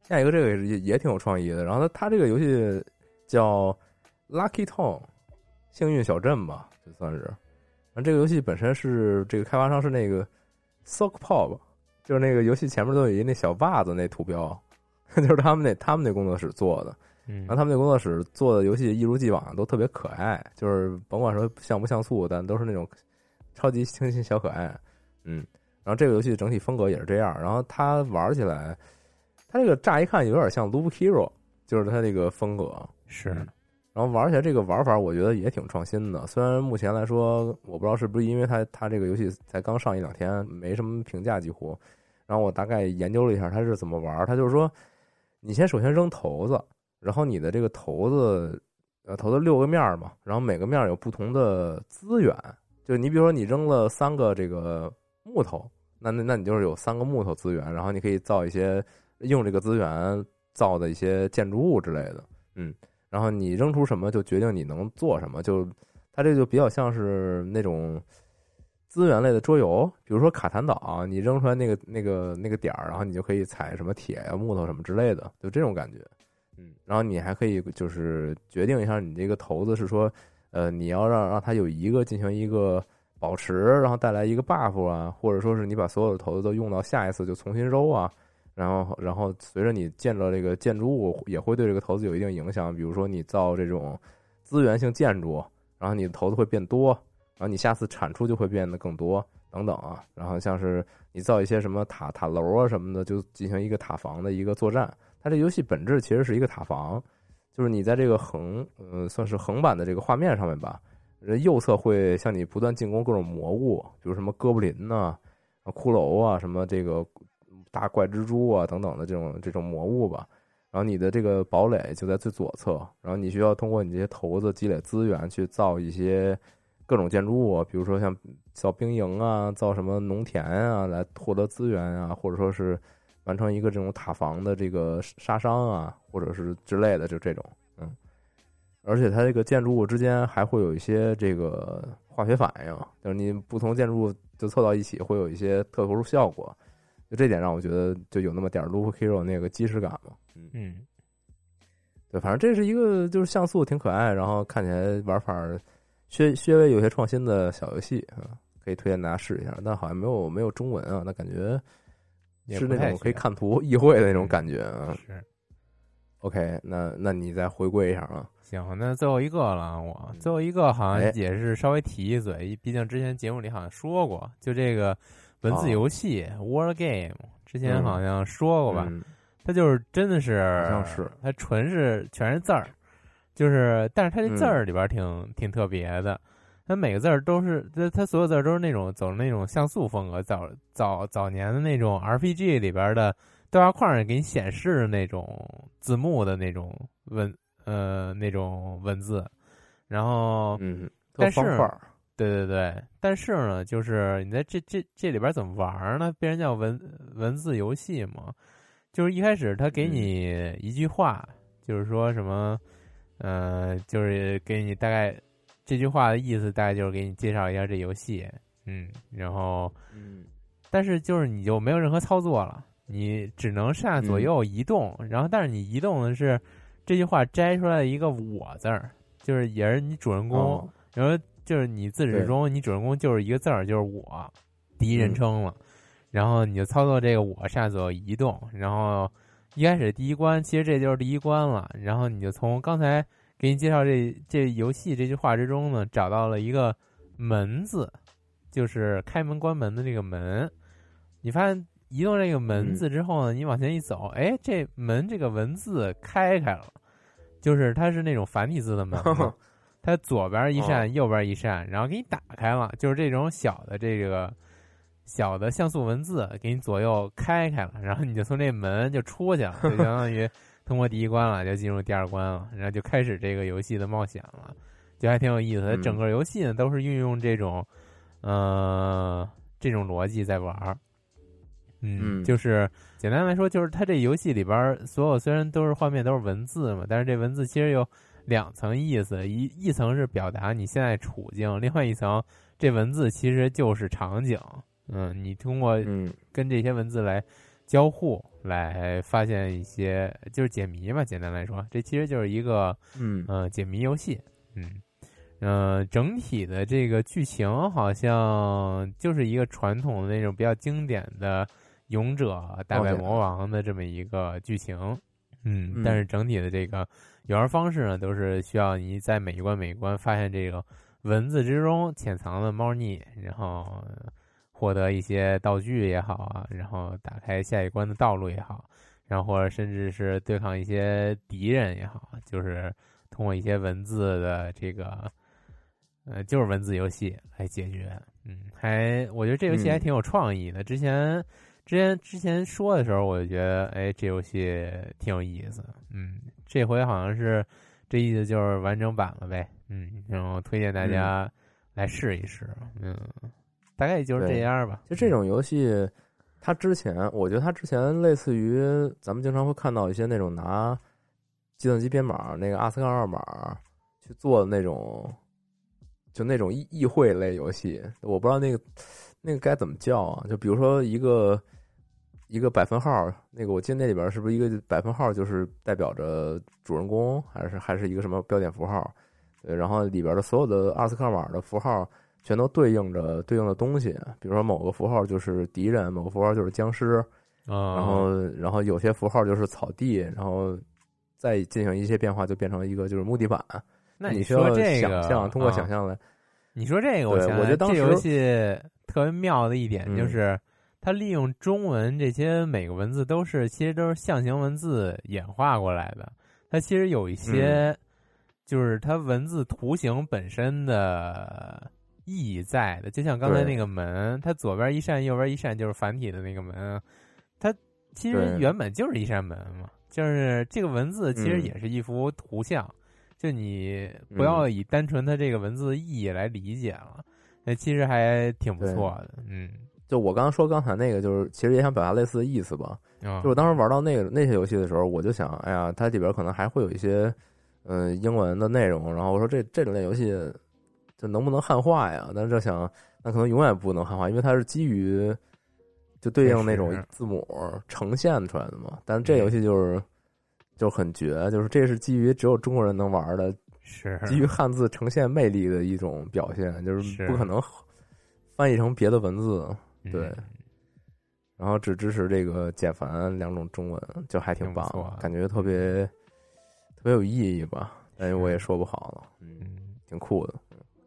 下一个这个也也挺有创意的，然后它它这个游戏叫 Lucky Town，幸运小镇吧，就算是。然后这个游戏本身是这个开发商是那个 Sock Pop，就是那个游戏前面都有一那小袜子那图标，<laughs> 就是他们那他们那工作室做的。嗯然后他们那工作室做的游戏一如既往都特别可爱，就是甭管说像不像素，但都是那种超级清新小可爱。嗯，然后这个游戏整体风格也是这样，然后它玩起来，它这个乍一看有点像 Loop Hero，就是它这个风格。是嗯然后玩起来这个玩法，我觉得也挺创新的。虽然目前来说，我不知道是不是因为它它这个游戏才刚上一两天，没什么评价几乎。然后我大概研究了一下它是怎么玩，它就是说，你先首先扔骰子，然后你的这个骰子，呃，骰子六个面嘛，然后每个面有不同的资源。就你比如说你扔了三个这个木头，那那那你就是有三个木头资源，然后你可以造一些用这个资源造的一些建筑物之类的，嗯。然后你扔出什么，就决定你能做什么。就它这就比较像是那种资源类的桌游，比如说卡坦岛，你扔出来那个那个那个点儿，然后你就可以采什么铁呀、木头什么之类的，就这种感觉。嗯，然后你还可以就是决定一下你这个骰子是说，呃，你要让让它有一个进行一个保持，然后带来一个 buff 啊，或者说是你把所有的骰子都用到下一次就重新揉啊。然后，然后随着你建造这个建筑物，也会对这个骰子有一定影响。比如说，你造这种资源性建筑，然后你的骰子会变多，然后你下次产出就会变得更多，等等啊。然后像是你造一些什么塔塔楼啊什么的，就进行一个塔防的一个作战。它这游戏本质其实是一个塔防，就是你在这个横，呃，算是横版的这个画面上面吧，右侧会向你不断进攻各种魔物，比如什么哥布林呐、骷髅啊，什么这个。大怪蜘蛛啊等等的这种这种魔物吧，然后你的这个堡垒就在最左侧，然后你需要通过你这些骰子积累资源去造一些各种建筑物，比如说像造兵营啊、造什么农田啊，来获得资源啊，或者说是完成一个这种塔防的这个杀伤啊，或者是之类的，就这种，嗯，而且它这个建筑物之间还会有一些这个化学反应，就是你不同建筑物就凑到一起会有一些特殊效果。就这点让我觉得就有那么点儿 Loop Hero 那个即视感嘛，嗯嗯，对，反正这是一个就是像素挺可爱，然后看起来玩法稍稍微有些创新的小游戏啊，可以推荐大家试一下。但好像没有没有中文啊，那感觉是那种可以看图意会的那种感觉啊。是 OK，那那你再回归一下啊。行，那最后一个了，我最后一个好像也是稍微提一嘴，毕竟之前节目里好像说过，就这个。文字游戏、哦、War Game 之前好像说过吧？嗯、它就是真的是，好像是它纯是全是字儿，就是但是它这字儿里边挺、嗯、挺特别的，它每个字儿都是它它所有字儿都是那种走那种像素风格，早早早年的那种 RPG 里边的对话框上给你显示的那种字幕的那种文呃那种文字，然后嗯，但是。对对对，但是呢，就是你在这这这里边怎么玩呢？被人叫文文字游戏嘛，就是一开始他给你一句话，嗯、就是说什么，呃，就是给你大概这句话的意思，大概就是给你介绍一下这游戏，嗯，然后，嗯，但是就是你就没有任何操作了，你只能上下左右移动，嗯、然后但是你移动的是这句话摘出来的一个“我”字儿，就是也是你主人公，哦、然后。就是你自始至终，你主人公就是一个字儿，就是我，第一人称了。嗯、然后你就操作这个我上下左右移动，然后一开始第一关，其实这就是第一关了。然后你就从刚才给你介绍这这游戏这句话之中呢，找到了一个门字，就是开门关门的这个门。你发现移动这个门字之后呢，嗯、你往前一走，哎，这门这个文字开开了，就是它是那种繁体字的门。<laughs> 它左边一扇，哦、右边一扇，然后给你打开了，就是这种小的这个小的像素文字给你左右开开了，然后你就从这门就出去了，就相当于通过第一关了，就进入第二关了，然后就开始这个游戏的冒险了，就还挺有意思的。嗯、整个游戏呢都是运用这种呃这种逻辑在玩儿，嗯，就是简单来说，就是它这游戏里边所有虽然都是画面都是文字嘛，但是这文字其实有两层意思，一一层是表达你现在处境，另外一层这文字其实就是场景。嗯，你通过跟这些文字来交互，来发现一些就是解谜嘛。简单来说，这其实就是一个嗯呃解谜游戏。嗯。嗯，整体的这个剧情好像就是一个传统的那种比较经典的勇者打败魔王的这么一个剧情。嗯，但是整体的这个游玩方式呢，都是需要你在每一关每一关发现这个文字之中潜藏的猫腻，然后获得一些道具也好啊，然后打开下一关的道路也好，然后或者甚至是对抗一些敌人也好，就是通过一些文字的这个。呃，就是文字游戏来解决，嗯，还我觉得这游戏还挺有创意的。之前之前之前说的时候，我就觉得，哎，这游戏挺有意思。嗯，这回好像是这意思就是完整版了呗。嗯，然后推荐大家来试一试。嗯，大概也就是这样吧。就这种游戏，它之前我觉得它之前类似于咱们经常会看到一些那种拿计算机编码那个阿斯克二码去做的那种。就那种议议会类游戏，我不知道那个那个该怎么叫啊？就比如说一个一个百分号，那个我记得那里边是不是一个百分号就是代表着主人公，还是还是一个什么标点符号？对，然后里边的所有的阿斯克码的符号全都对应着对应的东西，比如说某个符号就是敌人，某个符号就是僵尸，然后然后有些符号就是草地，然后再进行一些变化，就变成一个就是木地板。那你说这个，通过想象来，你说这个，我我觉得这游戏特别妙的一点就是，它利用中文这些每个文字都是其实都是象形文字演化过来的。它其实有一些，就是它文字图形本身的意义在的。就像刚才那个门，它左边一扇，右边一扇，就是繁体的那个门。它其实原本就是一扇门嘛，就是这个文字其实也是一幅图像。就你不要以单纯它这个文字的意义来理解了，那其实还挺不错的。嗯，就我刚刚说刚才那个，就是其实也想表达类似的意思吧。就我当时玩到那个那些游戏的时候，我就想，哎呀，它里边可能还会有一些嗯英文的内容。然后我说这这种类游戏就能不能汉化呀？但是就想，那可能永远不能汉化，因为它是基于就对应那种字母呈现出来的嘛。但是这游戏就是。就很绝，就是这是基于只有中国人能玩的，是基于汉字呈现魅力的一种表现，就是不可能翻译成别的文字，对。然后只支持这个简繁两种中文，就还挺棒，感觉特别特别有意义吧？但是我也说不好了，嗯，挺酷的。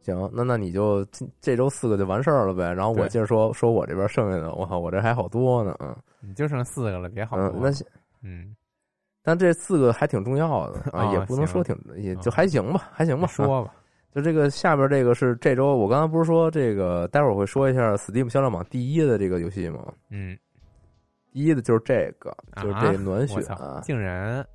行，那那你就这周四个就完事儿了呗。然后我接着说说我这边剩下的，我靠，我这还好多呢，嗯。你就剩四个了，别好多。那嗯。但这四个还挺重要的 <laughs> 啊，也不能说挺，也就还行吧，还行吧。说吧，就这个下边这个是这周，我刚才不是说这个，待会儿会说一下 Steam 销量榜第一的这个游戏吗？嗯，第一的就是这个，就是这暖雪，竟然，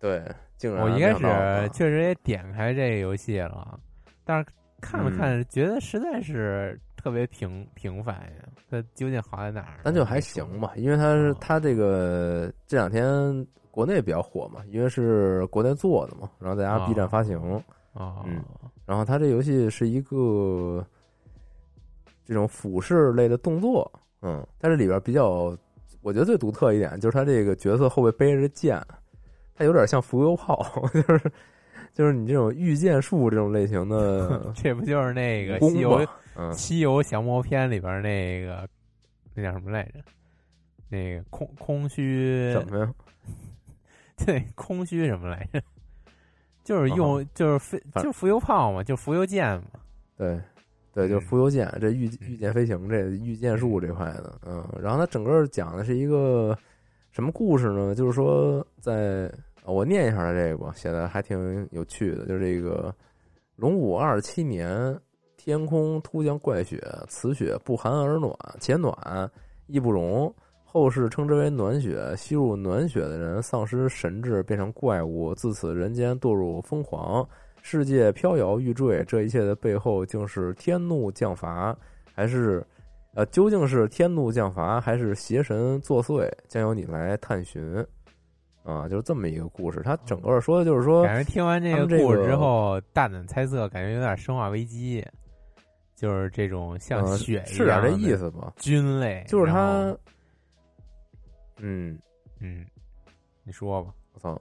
对，竟然。我一开始确实也点开这个游戏了，但是看了看，觉得实在是特别平平凡呀。它究竟好在哪儿？但就还行吧，因为它是它这个这两天。国内比较火嘛，因为是国内做的嘛，然后在家 B 站发行啊，嗯，然后它这游戏是一个这种俯视类的动作，嗯，但是里边比较，我觉得最独特一点就是它这个角色后背背着剑，它有点像浮游炮，<laughs> 就是就是你这种御剑术这种类型的，<laughs> 这不就是那个西游西游降魔篇里边那个那叫什么来着？那个空空虚什么呀？<laughs> 对，空虚什么来着？就是用，就是飞，就浮游炮嘛，就浮游剑嘛。对，对，就浮游剑，这御御剑飞行，这御剑术这块的，嗯。然后它整个讲的是一个什么故事呢？就是说，在我念一下这个吧，写的还挺有趣的。就是这个龙武二七年，天空突降怪雪，此雪不寒而暖，且暖亦不融。后世称之为暖雪，吸入暖雪的人丧失神智，变成怪物，自此人间堕入疯狂，世界飘摇欲坠。这一切的背后，竟是天怒降罚，还是呃，究竟是天怒降罚还是邪神作祟，将由你来探寻。啊，就是这么一个故事。它整个说的就是说，感觉听完这个故事之后，大胆猜测，感觉有点《生化危机》，就是这种像血是点这意思吧？菌类，就是它。嗯嗯，你说吧。我操，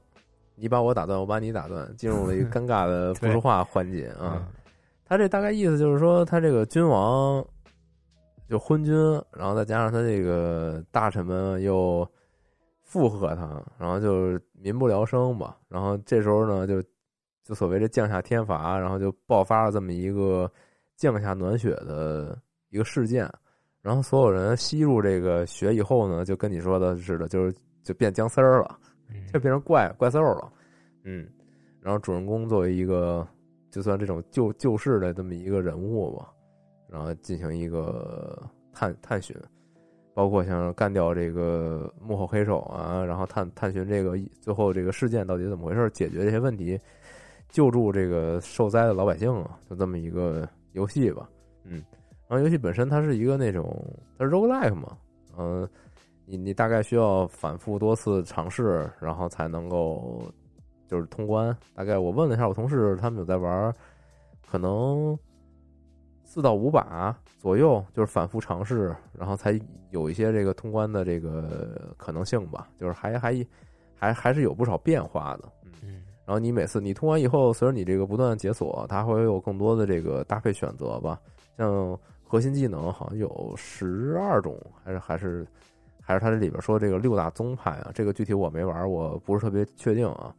你把我打断，我把你打断，进入了一个 <laughs> 尴尬的不说话环节啊。他这大概意思就是说，他这个君王就昏君，然后再加上他这个大臣们又。附和他，然后就民不聊生吧。然后这时候呢，就就所谓这降下天罚，然后就爆发了这么一个降下暖雪的一个事件。然后所有人吸入这个血以后呢，就跟你说的似的，就是就变僵尸了，就变成怪怪兽了。嗯，然后主人公作为一个就算这种救救世的这么一个人物吧，然后进行一个探探寻。包括像干掉这个幕后黑手啊，然后探探寻这个最后这个事件到底怎么回事，解决这些问题，救助这个受灾的老百姓啊，就这么一个游戏吧。嗯，然后游戏本身它是一个那种它是 roguelike 嘛，嗯，你你大概需要反复多次尝试，然后才能够就是通关。大概我问了一下我同事，他们有在玩，可能。四到五把左右，就是反复尝试，然后才有一些这个通关的这个可能性吧。就是还还还还是有不少变化的。嗯，然后你每次你通关以后，随着你这个不断解锁，它会有更多的这个搭配选择吧。像核心技能好像有十二种，还是还是还是它这里边说这个六大宗派啊。这个具体我没玩，我不是特别确定啊。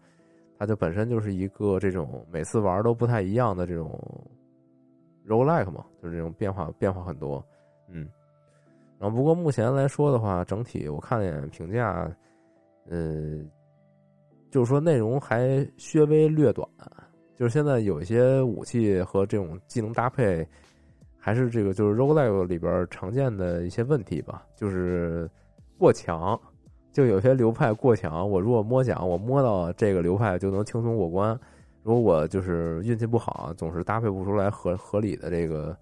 它就本身就是一个这种每次玩都不太一样的这种。Roguelike 嘛，就是这种变化变化很多，嗯，然后不过目前来说的话，整体我看了一眼评价，呃，就是说内容还略微略短，就是现在有一些武器和这种技能搭配，还是这个就是 roguelike 里边常见的一些问题吧，就是过强，就有些流派过强，我如果摸奖，我摸到这个流派就能轻松过关。如果我就是运气不好，总是搭配不出来合合理的这个，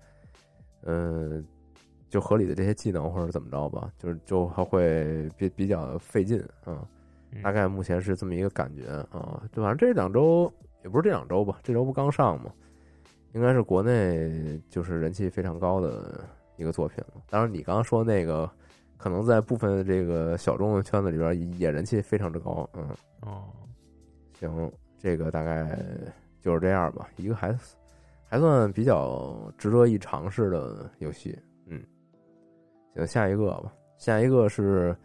嗯，就合理的这些技能或者怎么着吧，就是就还会比比较费劲啊。大概目前是这么一个感觉啊。就反正这两周也不是这两周吧，这周不刚上吗？应该是国内就是人气非常高的一个作品了。当然，你刚刚说那个，可能在部分这个小众的圈子里边也人气非常之高。嗯，哦，行。这个大概就是这样吧，一个还还算比较值得一尝试的游戏，嗯，行，下一个吧。下一个是，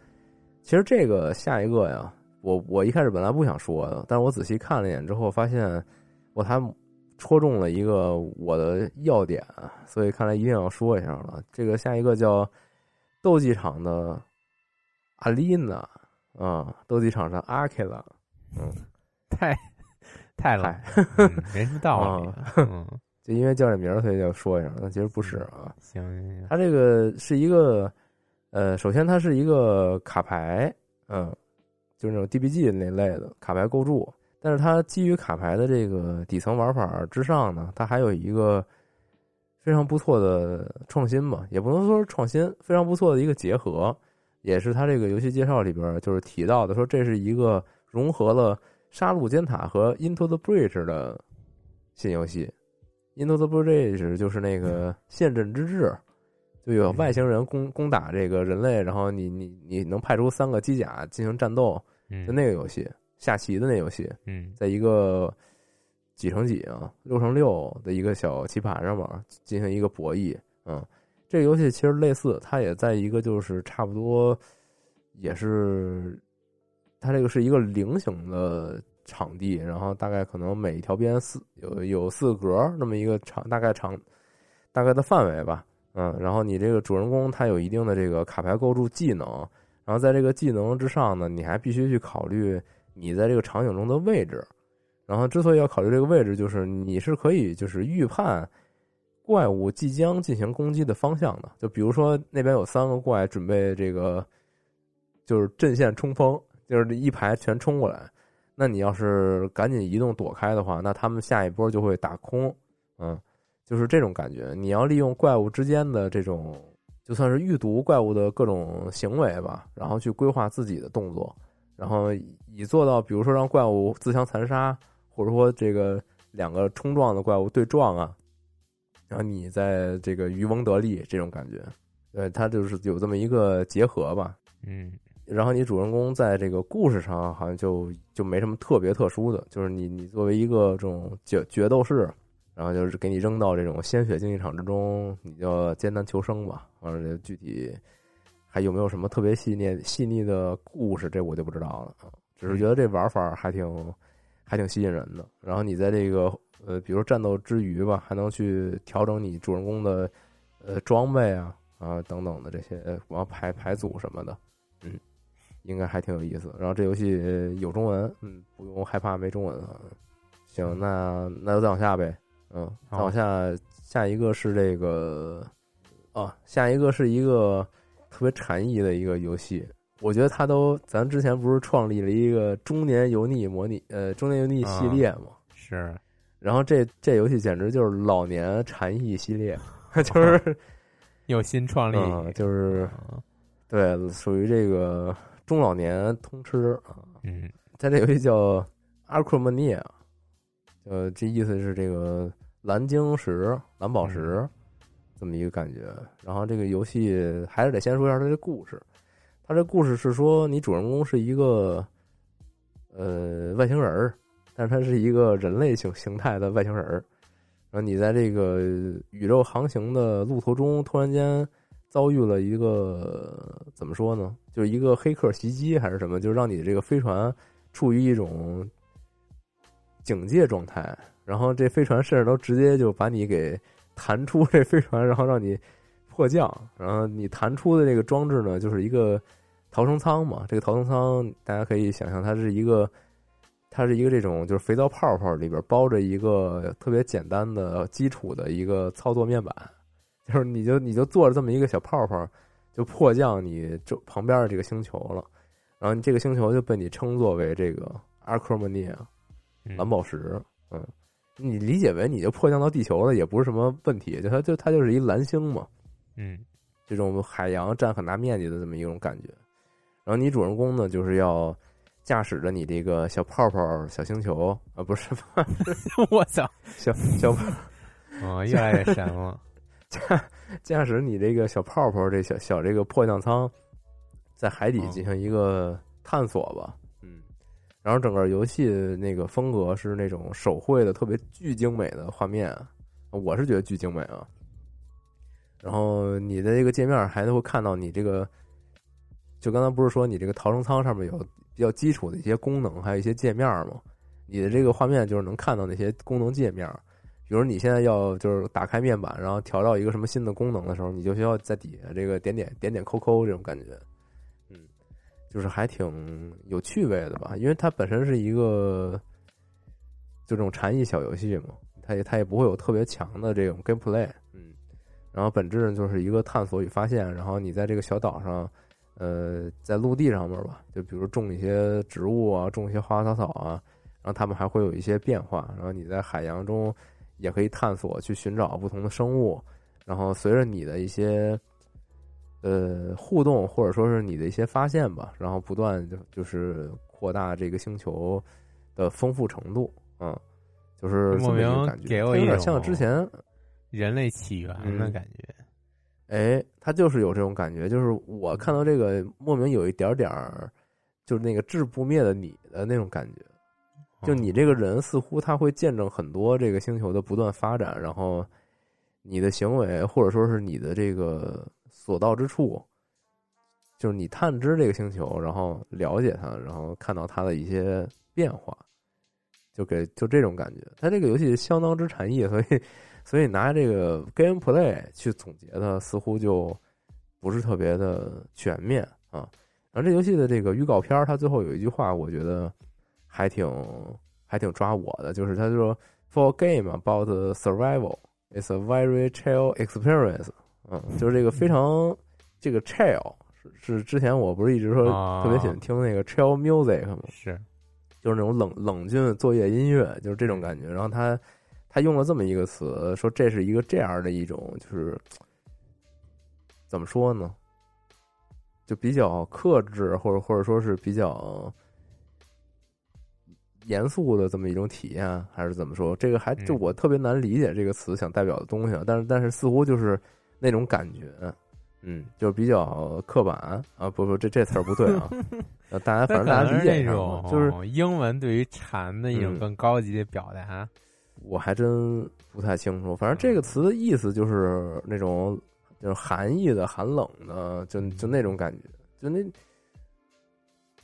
其实这个下一个呀，我我一开始本来不想说的，但是我仔细看了一眼之后，发现我还戳中了一个我的要点，所以看来一定要说一下了。这个下一个叫斗技场的阿丽娜啊，斗技场上阿克拉，嗯，<laughs> 太。太烂，没什么道理。嗯，<laughs> 就因为叫这名儿，所以就说一声。那其实不是啊。行行行，它这个是一个，呃，首先它是一个卡牌，嗯，就是那种 DBG 那类的卡牌构筑。但是它基于卡牌的这个底层玩法之上呢，它还有一个非常不错的创新吧，也不能说是创新，非常不错的一个结合，也是它这个游戏介绍里边就是提到的，说这是一个融合了。杀戮尖塔和 Into the Bridge 的新游戏，Into the Bridge 就是那个陷阵之志，就有外星人攻攻打这个人类，然后你你你能派出三个机甲进行战斗，就那个游戏，下棋的那游戏，嗯，在一个几乘几啊，六乘六的一个小棋盘上面进行一个博弈，嗯，这个游戏其实类似，它也在一个就是差不多也是。它这个是一个菱形的场地，然后大概可能每一条边四有有四格那么一个长，大概长大概的范围吧，嗯，然后你这个主人公他有一定的这个卡牌构筑技能，然后在这个技能之上呢，你还必须去考虑你在这个场景中的位置，然后之所以要考虑这个位置，就是你是可以就是预判怪物即将进行攻击的方向的，就比如说那边有三个怪准备这个就是阵线冲锋。就是这一排全冲过来，那你要是赶紧移动躲开的话，那他们下一波就会打空，嗯，就是这种感觉。你要利用怪物之间的这种，就算是预读怪物的各种行为吧，然后去规划自己的动作，然后以做到，比如说让怪物自相残杀，或者说这个两个冲撞的怪物对撞啊，然后你在这个渔翁得利这种感觉，对，它就是有这么一个结合吧。嗯，然后你主人公在这个故事上好像就就没什么特别特殊的，就是你你作为一个这种决决斗士。然后就是给你扔到这种鲜血竞技场之中，你就艰难求生吧。完了，具体还有没有什么特别细腻细腻的故事，这我就不知道了。只是觉得这玩法还挺还挺吸引人的。然后你在这个呃，比如战斗之余吧，还能去调整你主人公的呃装备啊啊等等的这些，然后排排组什么的，嗯，应该还挺有意思。然后这游戏有中文，嗯，不用害怕没中文啊。行，那那就再往下呗。嗯，再往下，下一个是这个，啊，下一个是一个特别禅意的一个游戏。我觉得它都，咱之前不是创立了一个中年油腻模拟，呃，中年油腻系列嘛？是。然后这这游戏简直就是老年禅意系列，<laughs> 就是有新创立，就是对，属于这个中老年通吃啊。嗯，它这游戏叫 Acromania，呃，这意思是这个。蓝晶石、蓝宝石，这么一个感觉。然后这个游戏还是得先说一下它的故事。它这故事是说，你主人公是一个呃外星人儿，但是他是一个人类形形态的外星人儿。然后你在这个宇宙航行的路途中，突然间遭遇了一个怎么说呢？就是一个黑客袭击还是什么？就让你这个飞船处于一种警戒状态。然后这飞船甚至都直接就把你给弹出这飞船，然后让你迫降。然后你弹出的这个装置呢，就是一个逃生舱嘛。这个逃生舱大家可以想象，它是一个，它是一个这种就是肥皂泡泡里边包着一个特别简单的基础的一个操作面板，就是你就你就坐着这么一个小泡泡，就迫降你周旁边的这个星球了。然后这个星球就被你称作为这个阿克莫尼亚蓝宝石，嗯。你理解为你就迫降到地球了，也不是什么问题，就它就它就是一蓝星嘛，嗯，这种海洋占很大面积的这么一种感觉。然后你主人公呢，就是要驾驶着你这个小泡泡小星球啊，不是，<laughs> 我操，小小泡哦，越来越神了，<laughs> 驾 <laughs> 驾驶你这个小泡泡这小小这个破降舱，在海底进行一个探索吧。嗯然后整个游戏那个风格是那种手绘的特别巨精美的画面，我是觉得巨精美啊。然后你的这个界面还会看到你这个，就刚才不是说你这个逃生舱上面有比较基础的一些功能，还有一些界面吗？你的这个画面就是能看到那些功能界面，比如你现在要就是打开面板，然后调到一个什么新的功能的时候，你就需要在底下这个点点点点扣扣这种感觉。嗯就是还挺有趣味的吧，因为它本身是一个就这种禅意小游戏嘛，它也它也不会有特别强的这种 gameplay，嗯，然后本质就是一个探索与发现，然后你在这个小岛上，呃，在陆地上面吧，就比如种一些植物啊，种一些花花草草啊，然后它们还会有一些变化，然后你在海洋中也可以探索去寻找不同的生物，然后随着你的一些。呃，互动或者说是你的一些发现吧，然后不断就就是扩大这个星球的丰富程度，嗯，就是莫名给我一点像之前人类起源的感觉。哎，他就是有这种感觉，就是我看到这个莫名有一点点儿，就是那个志不灭的你的那种感觉，就你这个人似乎他会见证很多这个星球的不断发展，然后你的行为或者说是你的这个。所到之处，就是你探知这个星球，然后了解它，然后看到它的一些变化，就给就这种感觉。它这个游戏相当之禅意，所以所以拿这个 gameplay 去总结它，似乎就不是特别的全面啊。然后这游戏的这个预告片，它最后有一句话，我觉得还挺还挺抓我的，就是他说：“For a game about survival, it's a very chill experience。”嗯，就是这个非常这个 chill 是是之前我不是一直说特别喜欢听那个 chill music 吗？是，就是那种冷冷峻作业音乐，就是这种感觉。然后他他用了这么一个词，说这是一个这样的一种，就是怎么说呢？就比较克制，或者或者说是比较严肃的这么一种体验，还是怎么说？这个还就我特别难理解这个词想代表的东西，但是但是似乎就是那种感觉，嗯，就是比较刻板啊，不不，这这词儿不对啊，<laughs> 大家反正大家理解那种，就是英文对于蝉的一种嗯更高级的表达。我还真不太清楚，反正这个词的意思就是那种就是寒意的、寒冷的，就就那种感觉，就那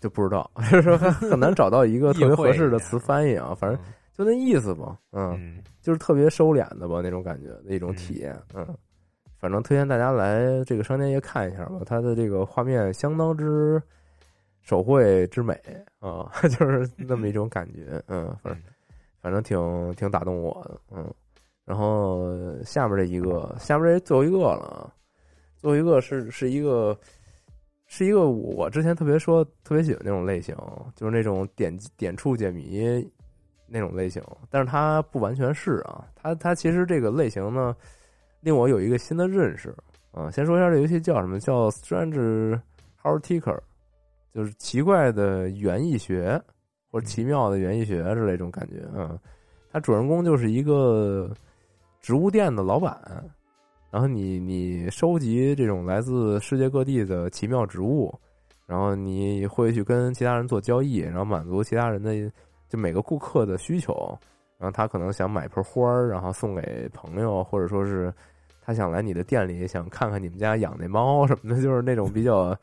就不知道，<laughs> 就是说很难找到一个特别合适的词翻译啊。反正就那意思吧，嗯，嗯，就是特别收敛的吧，那种感觉的一种体验，嗯。反正推荐大家来这个商店街看一下吧，它的这个画面相当之手绘之美啊，<laughs> 就是那么一种感觉，嗯，反正。反正挺挺打动我的，嗯，然后下面这一个，下面这最后一个了啊，最后一个是是一个是一个我之前特别说特别喜欢那种类型，就是那种点点触解谜那种类型，但是它不完全是啊，它它其实这个类型呢，令我有一个新的认识啊。先说一下这游戏叫什么，叫 Strange Heartaker，就是奇怪的园艺学。或者奇妙的园艺学之类这种感觉，嗯，它主人公就是一个植物店的老板，然后你你收集这种来自世界各地的奇妙植物，然后你会去跟其他人做交易，然后满足其他人的就每个顾客的需求，然后他可能想买盆花儿，然后送给朋友，或者说是他想来你的店里想看看你们家养那猫什么的，就是那种比较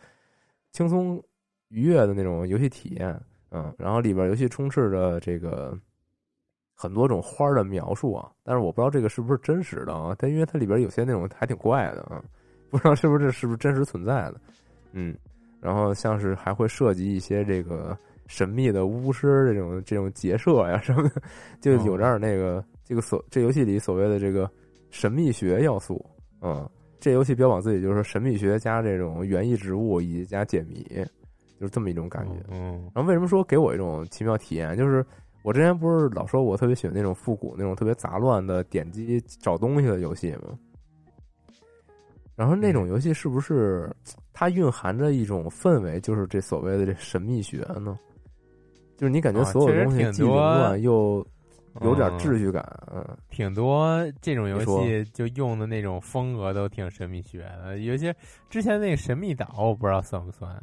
轻松愉悦的那种游戏体验。嗯，然后里边游戏充斥着这个很多种花的描述啊，但是我不知道这个是不是真实的啊，但因为它里边有些那种还挺怪的啊，不知道是不是这是不是真实存在的，嗯，然后像是还会涉及一些这个神秘的巫师这种这种结社呀什么的，就有点那个这个所这游戏里所谓的这个神秘学要素，嗯，这游戏标榜自己就是神秘学加这种园艺植物以及加解谜。就是这么一种感觉，嗯，然后为什么说给我一种奇妙体验？就是我之前不是老说我特别喜欢那种复古、那种特别杂乱的点击找东西的游戏吗？然后那种游戏是不是它蕴含着一种氛围，就是这所谓的这神秘学呢？就是你感觉所有东西既凌乱又有点秩序感，嗯，挺多这种游戏就用的那种风格都挺神秘学的，有些之前那个神秘岛我不知道算不算。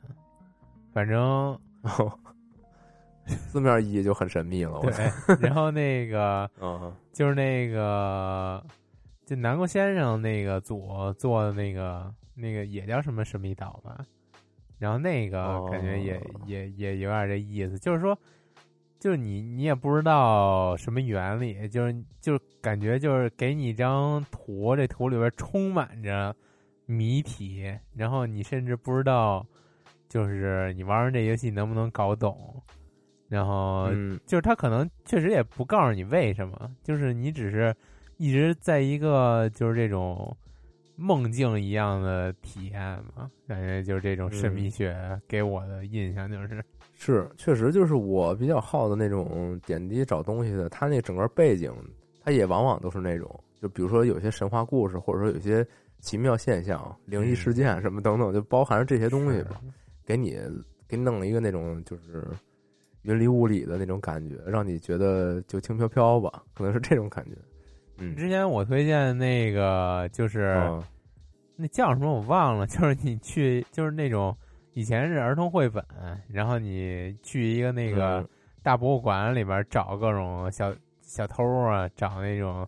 反正哦，<laughs> <laughs> 字面意义就很神秘了。对，然后那个，<laughs> 嗯，就是那个，就南宫先生那个组做的那个，那个也叫什么神秘岛吧。然后那个感觉也、哦、也也有点这意思，就是说，就是你你也不知道什么原理，就是就是感觉就是给你一张图，这图里边充满着谜题，然后你甚至不知道。就是你玩完这游戏能不能搞懂，然后就是他可能确实也不告诉你为什么，就是你只是一直在一个就是这种梦境一样的体验嘛，感觉就是这种神秘学给我的印象就是。<laughs> 是确实就是我比较好的那种点滴找东西的，它那整个背景它也往往都是那种，就比如说有些神话故事，或者说有些奇妙现象、灵异事件什么等等，就包含着这些东西吧。给你给你弄了一个那种就是云里雾里的那种感觉，让你觉得就轻飘飘吧，可能是这种感觉。嗯，之前我推荐那个就是、嗯、那叫什么我忘了，就是你去就是那种以前是儿童绘本，然后你去一个那个大博物馆里边找各种小小偷啊，找那种。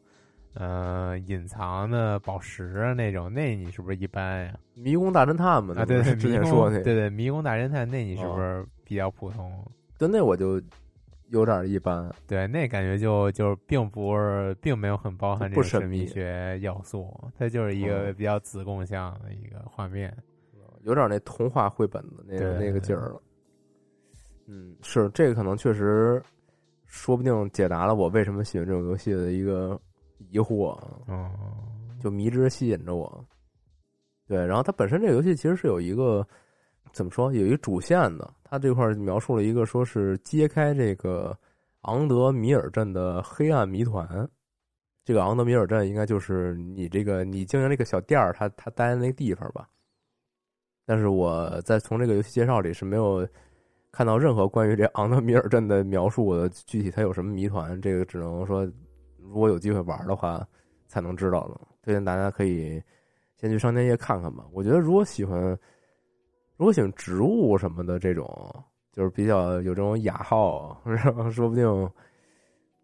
呃，隐藏的宝石啊，那种，那你是不是一般呀？迷宫大侦探嘛，啊，对对，之前说那，对对，迷宫大侦探，那你是不是比较普通？哦、对，那我就有点一般。对，那感觉就就并不是，并没有很包含这个神秘学要素，它就是一个比较子供向的一个画面，有点那童话绘本的那个那个劲儿了。嗯，是这个可能确实，说不定解答了我为什么喜欢这种游戏的一个。疑惑，嗯，就迷之吸引着我。对，然后它本身这个游戏其实是有一个怎么说，有一个主线的。它这块描述了一个说是揭开这个昂德米尔镇的黑暗谜团。这个昂德米尔镇应该就是你这个你经营这个小店儿，他他待的那个地方吧？但是我在从这个游戏介绍里是没有看到任何关于这昂德米尔镇的描述的，具体它有什么谜团，这个只能说如果有机会玩的话才能知道了。推荐大家可以先去商店页看看吧。我觉得如果喜欢如果喜欢植物什么的这种，就是比较有这种雅号，<laughs> 然后说不定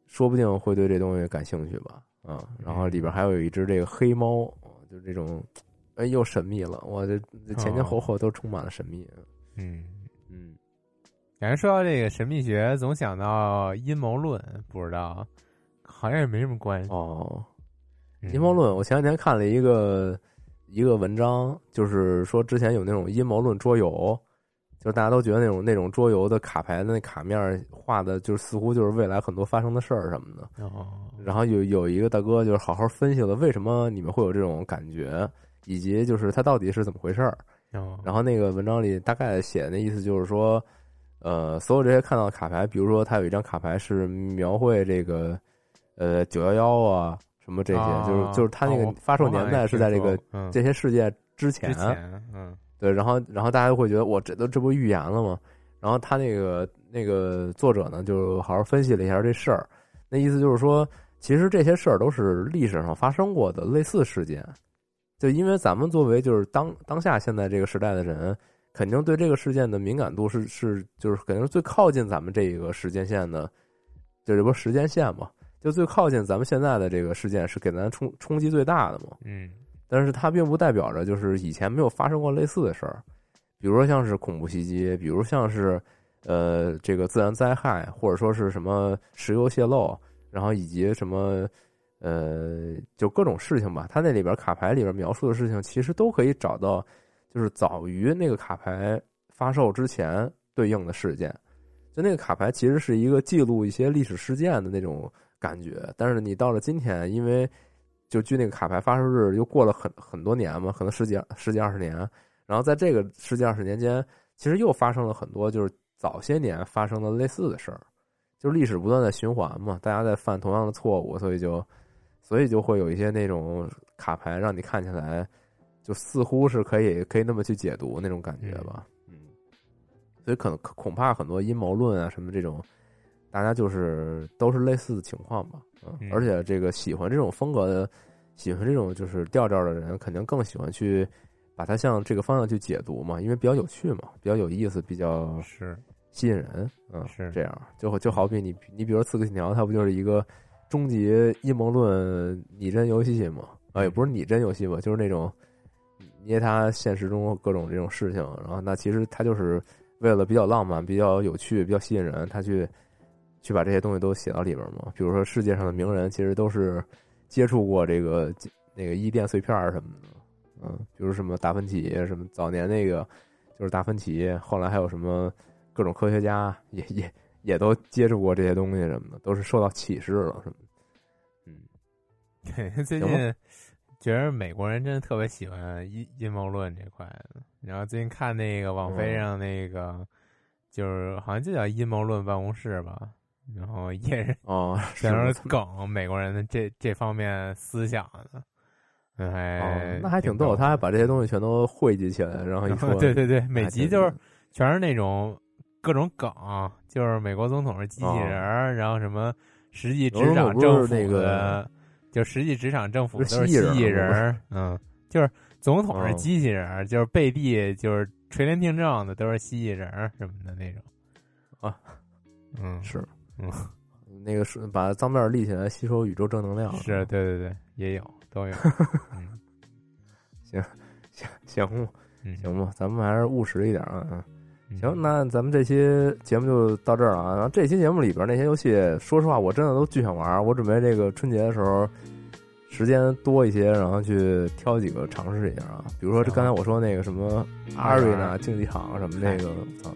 说不定会对这东西感兴趣吧。啊，然后里边还有一只这个黑猫，就这种。哎，又神秘了！我这前前后后都充满了神秘。嗯嗯，感觉说到这个神秘学，总想到阴谋论，不知道，好像也没什么关系哦。阴谋论，我前两天看了一个一个文章，就是说之前有那种阴谋论桌游，就是大家都觉得那种那种桌游的卡牌的那卡面画的，就是似乎就是未来很多发生的事儿什么的。哦。然后有有一个大哥就是好好分析了为什么你们会有这种感觉。以及就是它到底是怎么回事儿，然后那个文章里大概写的那意思就是说，呃，所有这些看到的卡牌，比如说他有一张卡牌是描绘这个，呃，九幺幺啊什么这些，就是就是他那个发售年代是在这个这些事件之前，嗯，对，然后然后大家会觉得我这都这不预言了吗？然后他那个那个作者呢就好好分析了一下这事儿，那意思就是说，其实这些事儿都是历史上发生过的类似事件。就因为咱们作为就是当当下现在这个时代的人，肯定对这个事件的敏感度是是就是肯定是最靠近咱们这一个时间线的，就这不时间线嘛，就最靠近咱们现在的这个事件是给咱冲冲击最大的嘛。嗯，但是它并不代表着就是以前没有发生过类似的事儿，比如说像是恐怖袭击，比如像是呃这个自然灾害，或者说是什么石油泄漏，然后以及什么。呃，就各种事情吧，它那里边卡牌里边描述的事情，其实都可以找到，就是早于那个卡牌发售之前对应的事件。就那个卡牌其实是一个记录一些历史事件的那种感觉，但是你到了今天，因为就距那个卡牌发售日又过了很很多年嘛，可能十几十几二十年，然后在这个十几二十年间，其实又发生了很多就是早些年发生的类似的事儿，就是历史不断在循环嘛，大家在犯同样的错误，所以就。所以就会有一些那种卡牌，让你看起来就似乎是可以可以那么去解读那种感觉吧，嗯。所以可能恐怕很多阴谋论啊什么这种，大家就是都是类似的情况吧，嗯。而且这个喜欢这种风格的，喜欢这种就是调调的人，肯定更喜欢去把它向这个方向去解读嘛，因为比较有趣嘛，比较有意思，比较是吸引人，嗯，是这样。就就好比你你比如说《刺客信条》，它不就是一个。终极阴谋论拟真游戏嘛？啊，也不是拟真游戏吧，就是那种捏他现实中各种这种事情，然后那其实他就是为了比较浪漫、比较有趣、比较吸引人，他去去把这些东西都写到里边嘛。比如说世界上的名人，其实都是接触过这个那个伊甸碎片什么的，嗯，比如什么达芬奇什么早年那个就是达芬奇，后来还有什么各种科学家也也。也都接触过这些东西什么的，都是受到启示了什么。嗯，<laughs> 对，最近觉得美国人真的特别喜欢阴阴谋论这块。然后最近看那个网飞上那个，就是好像就叫阴谋论办公室吧。然后也是哦，<laughs> 全是梗美国人的这这方面思想的。哎，那还挺逗，他还把这些东西全都汇集起来，然后一说，对对对，每集就是全是那种。各种梗，就是美国总统是机器人，然后什么实际执掌政府的，就实际执掌政府都是蜥蜴人，嗯，就是总统是机器人，就是贝蒂就是垂帘听政的都是蜥蜴人什么的那种，啊，嗯，是，嗯，<laughs> 那个是把脏面立起来吸收宇宙正能量，是对对对，也有都有，<laughs> 嗯，行行行行吧，咱们还是务实一点啊。行，那咱们这期节目就到这儿了啊。然后这期节目里边那些游戏，说实话，我真的都巨想玩。我准备这个春节的时候时间多一些，然后去挑几个尝试一下啊。比如说这刚才我说那个什么阿瑞娜竞技场什么那个，操，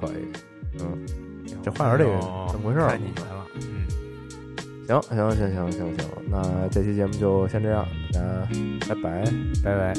可以。嗯，这花园这个怎么回事？太了！嗯，行行行行行行，那这期节目就先这样，大家拜拜拜拜。